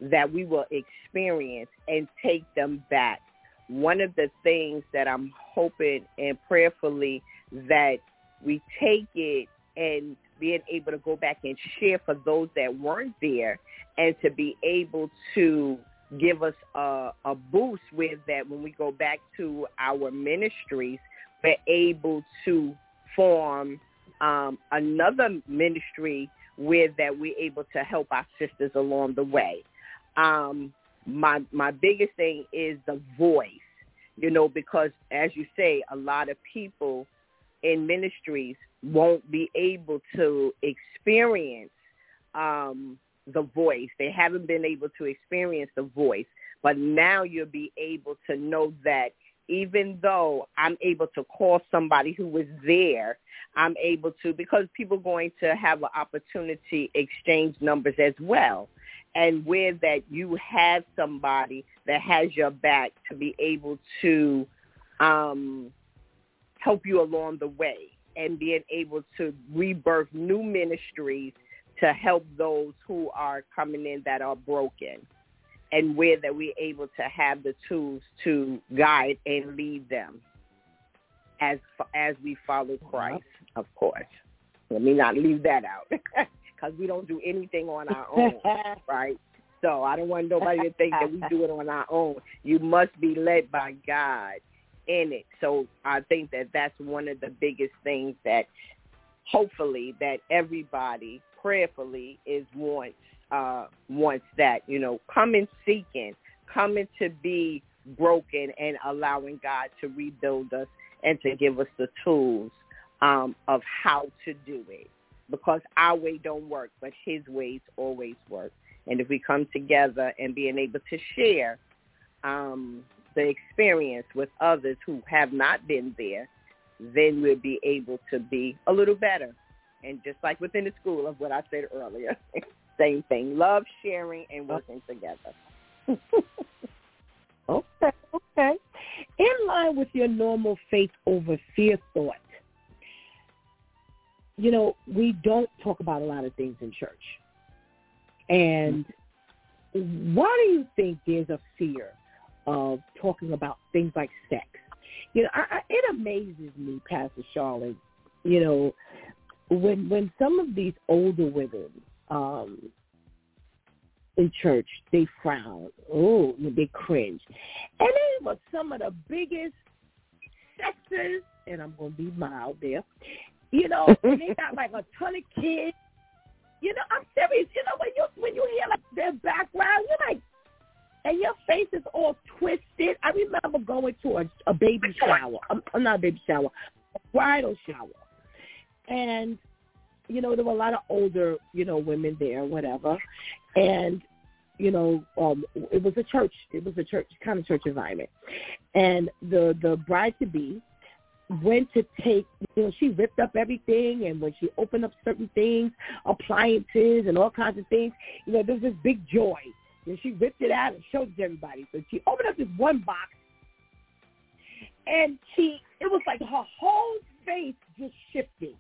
that we will experience and take them back. One of the things that I'm hoping and prayerfully that we take it and being able to go back and share for those that weren't there and to be able to give us a, a boost with that when we go back to our ministries, we're able to form um, another ministry where that we're able to help our sisters along the way. Um, my my biggest thing is the voice, you know, because as you say, a lot of people in ministries won't be able to experience um, the voice. They haven't been able to experience the voice, but now you'll be able to know that even though I'm able to call somebody who was there, I'm able to because people are going to have an opportunity exchange numbers as well. And where that you have somebody that has your back to be able to um, help you along the way and being able to rebirth new ministries to help those who are coming in that are broken and where that we're able to have the tools to guide and lead them as as we follow Christ, of course. Let me not leave that out because we don't do anything on our own, right? So I don't want nobody to think that we do it on our own. You must be led by God in it. So I think that that's one of the biggest things that hopefully that everybody prayerfully is wants uh, wants that, you know, coming seeking, coming to be broken and allowing God to rebuild us and to give us the tools um, of how to do it. Because our way don't work, but his ways always work. And if we come together and being able to share um, the experience with others who have not been there, then we'll be able to be a little better. And just like within the school of what I said earlier, same thing. Love, sharing, and oh. working together. okay, okay. In line with your normal faith over fear thought, you know, we don't talk about a lot of things in church. And why do you think there's a fear of talking about things like sex? You know, I, I, it amazes me, Pastor Charlotte, you know, when when some of these older women um, in church, they frown. Oh, they cringe. And they were some of the biggest sexers, and I'm going to be mild there. You know, and they got like a ton of kids. You know, I'm serious. You know, when you when you hear like their background, you're like, and your face is all twisted. I remember going to a, a baby shower. I'm, I'm not a baby shower, a bridal shower, and you know there were a lot of older you know women there, whatever, and you know um it was a church. It was a church kind of church environment, and the the bride to be went to take, you know, she ripped up everything, and when she opened up certain things, appliances and all kinds of things, you know, there was this big joy. And she ripped it out and showed it to everybody. So she opened up this one box, and she, it was like her whole face just shifted,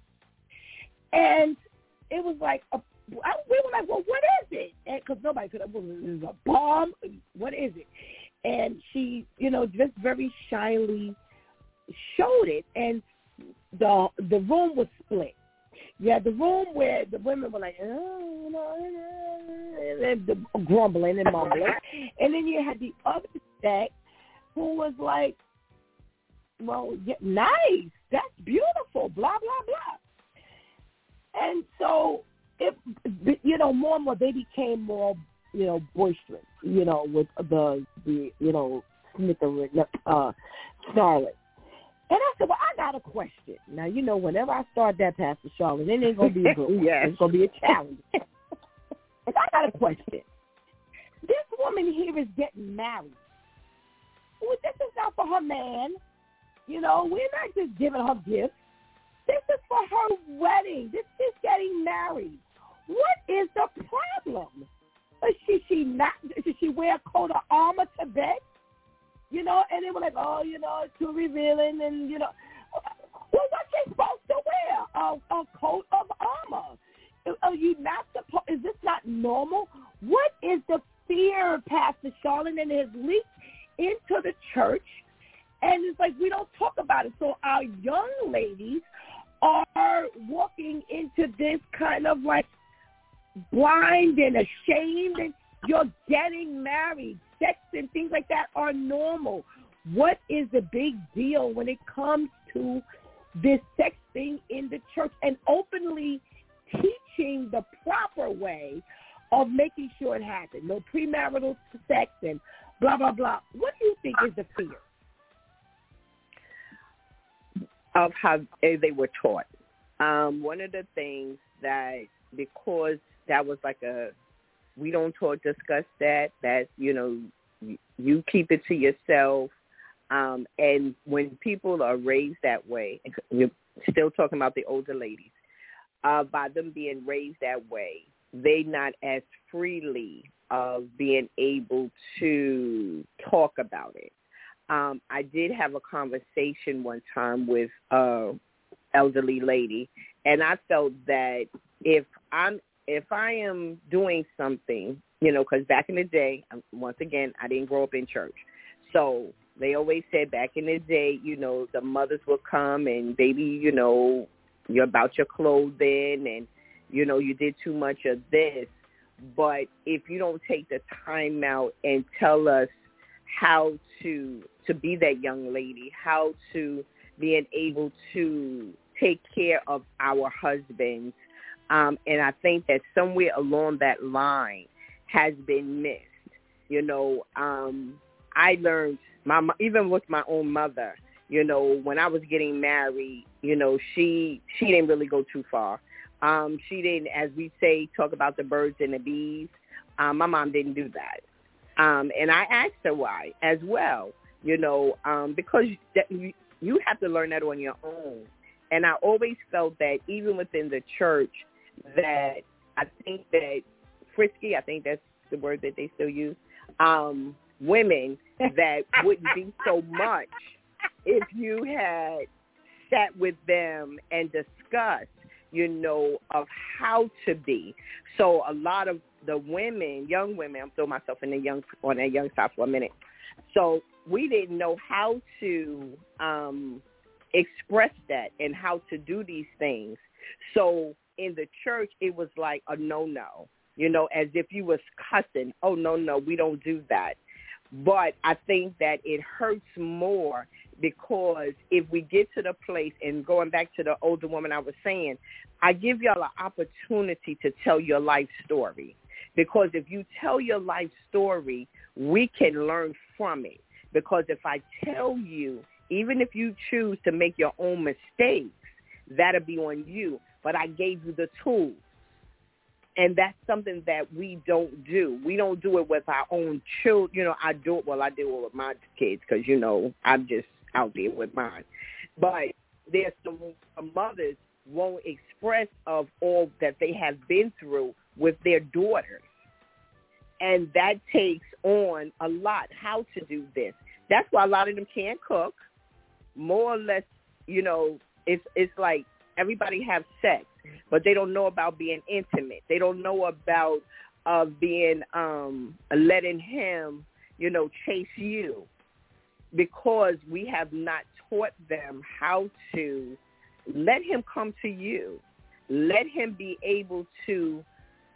and it was like a I, we were like, well, what is it? Because nobody could. Well, is a bomb. What is it? And she, you know, just very shyly showed it, and the the room was split. You had the room where the women were like, oh, you and the grumbling and mumbling, and then you had the other set who was like, well, yeah, nice, that's beautiful, blah blah blah. And so, if you know, more and more they became more, you know, boisterous, you know, with the the you know snickering, uh, snarling. And I said, well, I got a question. Now, you know, whenever I start that, Pastor Charlotte, it ain't going to be a good one. yes. It's going to be a challenge. and I got a question. This woman here is getting married. Well, this is not for her man. You know, we're not just giving her gifts. This is for her wedding. This is getting married. What is the problem? Is she, she not, should she wear a coat of armor to bed? You know, and they were like, oh, you know, it's too revealing, and you know, well, what they supposed to wear? A, a coat of armor? Are you not supposed? Is this not normal? What is the fear, Pastor Charlotte, and has leaked into the church, and it's like we don't talk about it. So our young ladies are walking into this kind of like blind and ashamed, and you're getting married sex and things like that are normal. What is the big deal when it comes to this sex thing in the church and openly teaching the proper way of making sure it happens? No premarital sex and blah, blah, blah. What do you think is the fear? Of how they were taught. Um, one of the things that because that was like a we don't talk discuss that that you know you keep it to yourself. Um and when people are raised that way you're still talking about the older ladies uh by them being raised that way they not as freely of being able to talk about it. Um i did have a conversation one time with a elderly lady and i felt that if i'm if I am doing something, you know, because back in the day, um, once again, I didn't grow up in church. So they always said back in the day, you know, the mothers would come and baby, you know, you're about your clothing and, you know, you did too much of this. But if you don't take the time out and tell us how to to be that young lady, how to being able to take care of our husbands, um, and I think that somewhere along that line has been missed. You know, um, I learned my even with my own mother. You know, when I was getting married, you know, she she didn't really go too far. Um, she didn't, as we say, talk about the birds and the bees. Um, my mom didn't do that. Um, and I asked her why as well. You know, um, because you, you have to learn that on your own. And I always felt that even within the church, that I think that frisky, I think that's the word that they still use, um, women that wouldn't be so much if you had sat with them and discussed, you know, of how to be. So a lot of the women, young women, I'm throwing myself in the young on that young side for a minute. So we didn't know how to um express that and how to do these things. So in the church, it was like a no-no. you know, as if you was cussing. Oh no, no, we don't do that. But I think that it hurts more because if we get to the place and going back to the older woman I was saying, I give y'all an opportunity to tell your life story. Because if you tell your life story, we can learn from it. Because if I tell you, even if you choose to make your own mistakes, that'll be on you. But I gave you the tools. And that's something that we don't do. We don't do it with our own children. You know, I do it. Well, I do it with my kids because you know I'm just out there with mine. But there's some, some mothers won't express of all that they have been through with their daughters. And that takes on a lot how to do this. That's why a lot of them can't cook. More or less, you know, it's it's like everybody have sex, but they don't know about being intimate. They don't know about uh being um letting him, you know, chase you because we have not taught them how to let him come to you. Let him be able to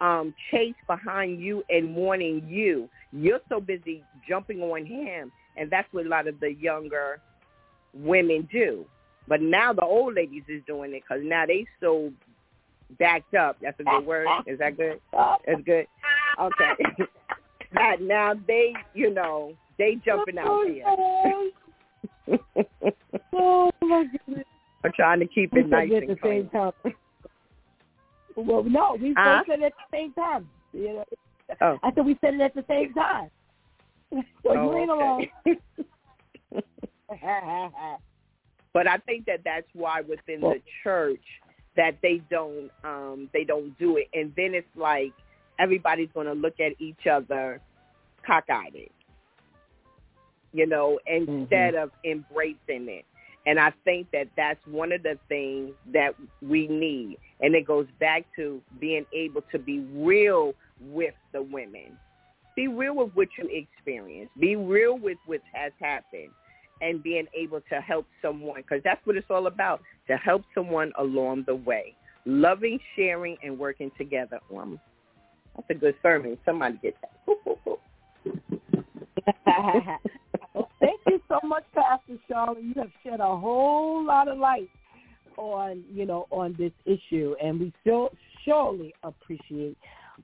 um, chase behind you and wanting you. You're so busy jumping on him, and that's what a lot of the younger women do. But now the old ladies is doing it because now they so backed up. That's a good word. Is that good? That's good. Okay. now, now they, you know, they jumping out oh, there. oh my goodness. I'm trying to keep it nice at the clean. same time. Well, no, we Huh? both said it at the same time. You know, Oh. I said we said it at the same time. So you Oh, ain't okay. alone. But I think that that's why within the church that they don't um they don't do it, and then it's like everybody's going to look at each other cockeyed, you know, instead of embracing it. And I think that that's one of the things that we need, and it goes back to being able to be real with the women. Be real with what you experience. Be real with what has happened and being able to help someone because that's what it's all about, to help someone along the way. Loving, sharing, and working together. Um, that's a good sermon. Somebody get that. thank you so much, Pastor Charlotte. You have shed a whole lot of light on you know on this issue, and we still surely appreciate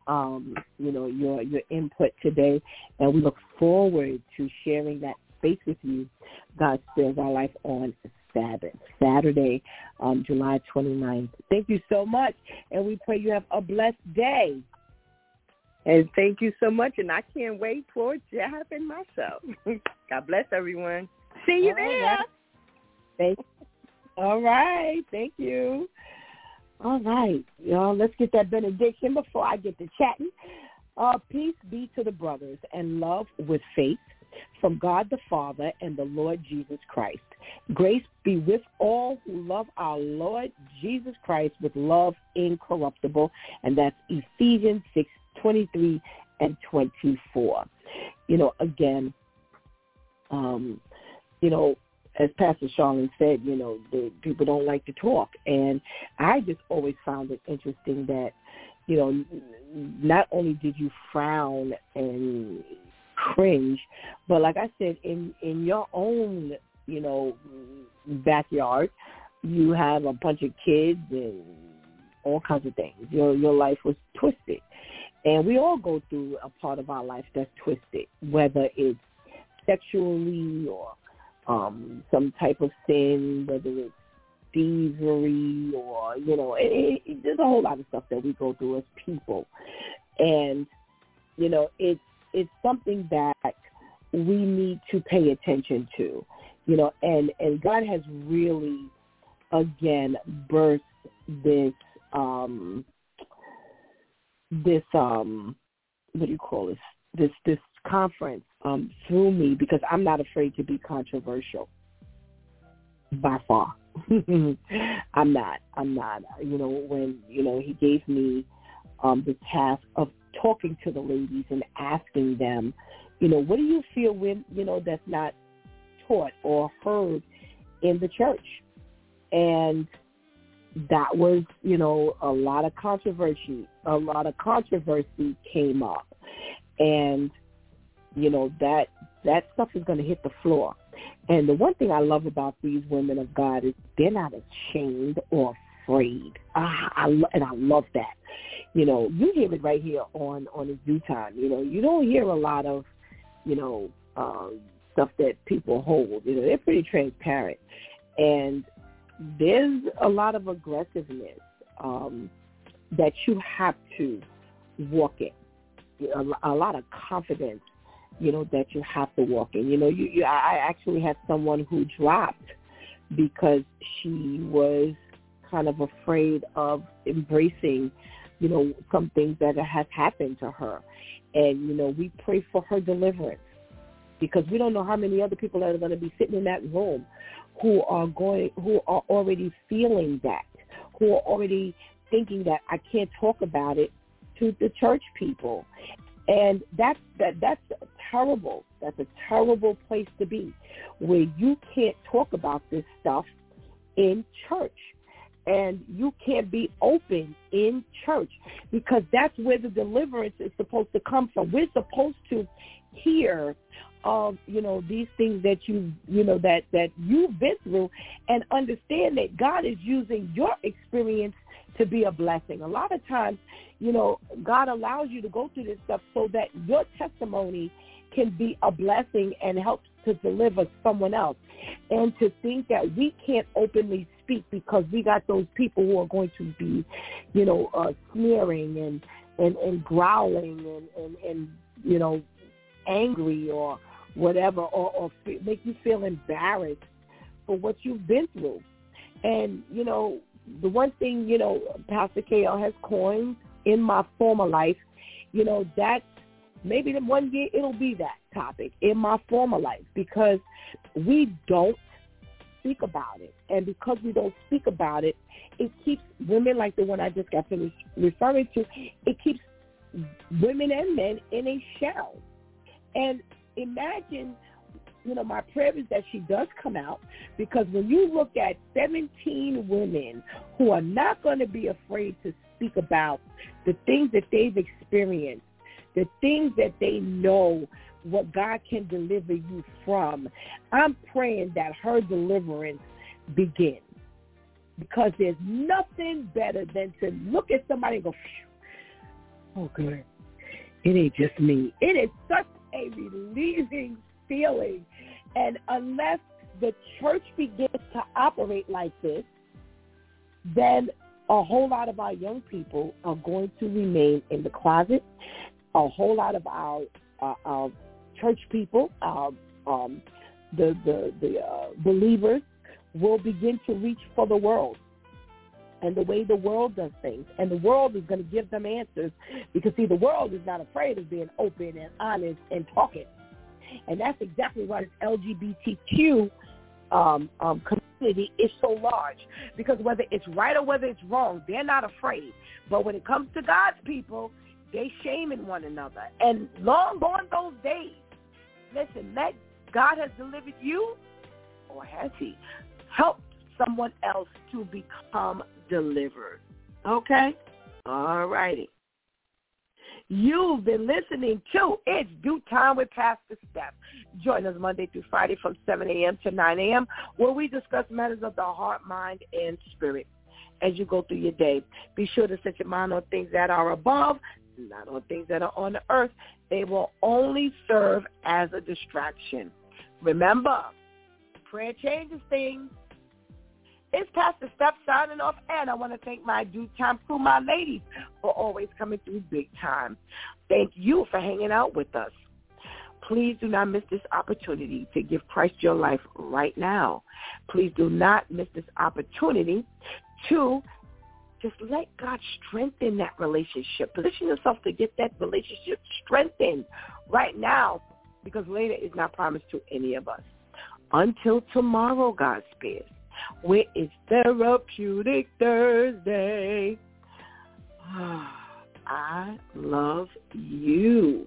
um, you know your your input today, and we look forward to sharing that space with you. God spares our life on Sabbath, Saturday, um, July 29th. Thank you so much, and we pray you have a blessed day. And thank you so much, and I can't wait for to happen myself. God bless everyone. See you All there. right. Thank All right. Thank you. All right. Y'all, let's get that benediction before I get to chatting. Uh, peace be to the brothers and love with faith from God the Father and the Lord Jesus Christ. Grace be with all who love our Lord Jesus Christ with love incorruptible. And that's Ephesians 6, 23 and 24. You know, again, um, you know, as Pastor Charlene said, you know, the people don't like to talk. And I just always found it interesting that, you know, not only did you frown and cringe, but like I said, in in your own, you know, backyard, you have a bunch of kids and all kinds of things. Your your life was twisted. And we all go through a part of our life that's twisted, whether it's sexually or um some type of sin, whether it's thievery or you know, it, it, there's a whole lot of stuff that we go through as people, and you know, it's it's something that we need to pay attention to, you know, and and God has really again birthed this um this um what do you call this this this conference um through me because I'm not afraid to be controversial by far. I'm not. I'm not. You know, when, you know, he gave me um the task of talking to the ladies and asking them, you know, what do you feel when, you know, that's not taught or heard in the church? And that was, you know, a lot of controversy a lot of controversy came up, and you know that that stuff is going to hit the floor. And the one thing I love about these women of God is they're not ashamed or afraid. Ah, I, and I love that. You know, you hear it right here on on the DEW time. You know, you don't hear a lot of, you know, um, stuff that people hold. You know, they're pretty transparent, and there's a lot of aggressiveness um, that you have to walk in. A, a lot of confidence, you know, that you have to walk in. You know, you, you I actually had someone who dropped because she was kind of afraid of embracing, you know, some things that have happened to her. And, you know, we pray for her deliverance because we don't know how many other people that are going to be sitting in that room who are going, who are already feeling that, who are already thinking that I can't talk about it to the church people. And that's that that's terrible. That's a terrible place to be where you can't talk about this stuff in church and you can't be open in church because that's where the deliverance is supposed to come from. We're supposed to hear of you know these things that you you know that that you've been through and understand that God is using your experience to be a blessing. A lot of times, you know, God allows you to go through this stuff so that your testimony can be a blessing and help to deliver someone else. And to think that we can't openly speak because we got those people who are going to be, you know, uh, sneering and, and, and growling and, and, and, you know, angry or whatever or, or make you feel embarrassed for what you've been through. And, you know, the one thing, you know, Pastor KL has coined in my former life, you know, that maybe the one year it'll be that topic in my former life because we don't speak about it. And because we don't speak about it, it keeps women like the one I just got finished referring to, it keeps women and men in a shell. And imagine you know, my prayer is that she does come out because when you look at 17 women who are not going to be afraid to speak about the things that they've experienced, the things that they know what God can deliver you from, I'm praying that her deliverance begins. Because there's nothing better than to look at somebody and go, oh, good. It ain't just me. It is such a relieving feeling. And unless the church begins to operate like this, then a whole lot of our young people are going to remain in the closet. A whole lot of our uh, our church people, our um, the the the uh, believers, will begin to reach for the world and the way the world does things. And the world is going to give them answers because, see, the world is not afraid of being open and honest and talking. And that's exactly why this LGBTQ um, um, community is so large. Because whether it's right or whether it's wrong, they're not afraid. But when it comes to God's people, they shaming one another. And long gone those days. Listen, that God has delivered you, or has he? helped someone else to become delivered. Okay? All righty. You've been listening to It's DEW Time with Pastor Steph. Join us Monday through Friday from 7 a.m. to 9 a.m. where we discuss matters of the heart, mind, and spirit. As you go through your day, be sure to set your mind on things that are above, not on things that are on the earth. They will only serve as a distraction. Remember, prayer changes things. It's Pastor Steph signing off, and I want to thank my DEW time crew, my ladies, for always coming through big time. Thank you for hanging out with us. Please do not miss this opportunity to give Christ your life right now. Please do not miss this opportunity to just let God strengthen that relationship. Position yourself to get that relationship strengthened right now because later is not promised to any of us. Until tomorrow, God spares. Where is Therapeutic Thursday? I love you.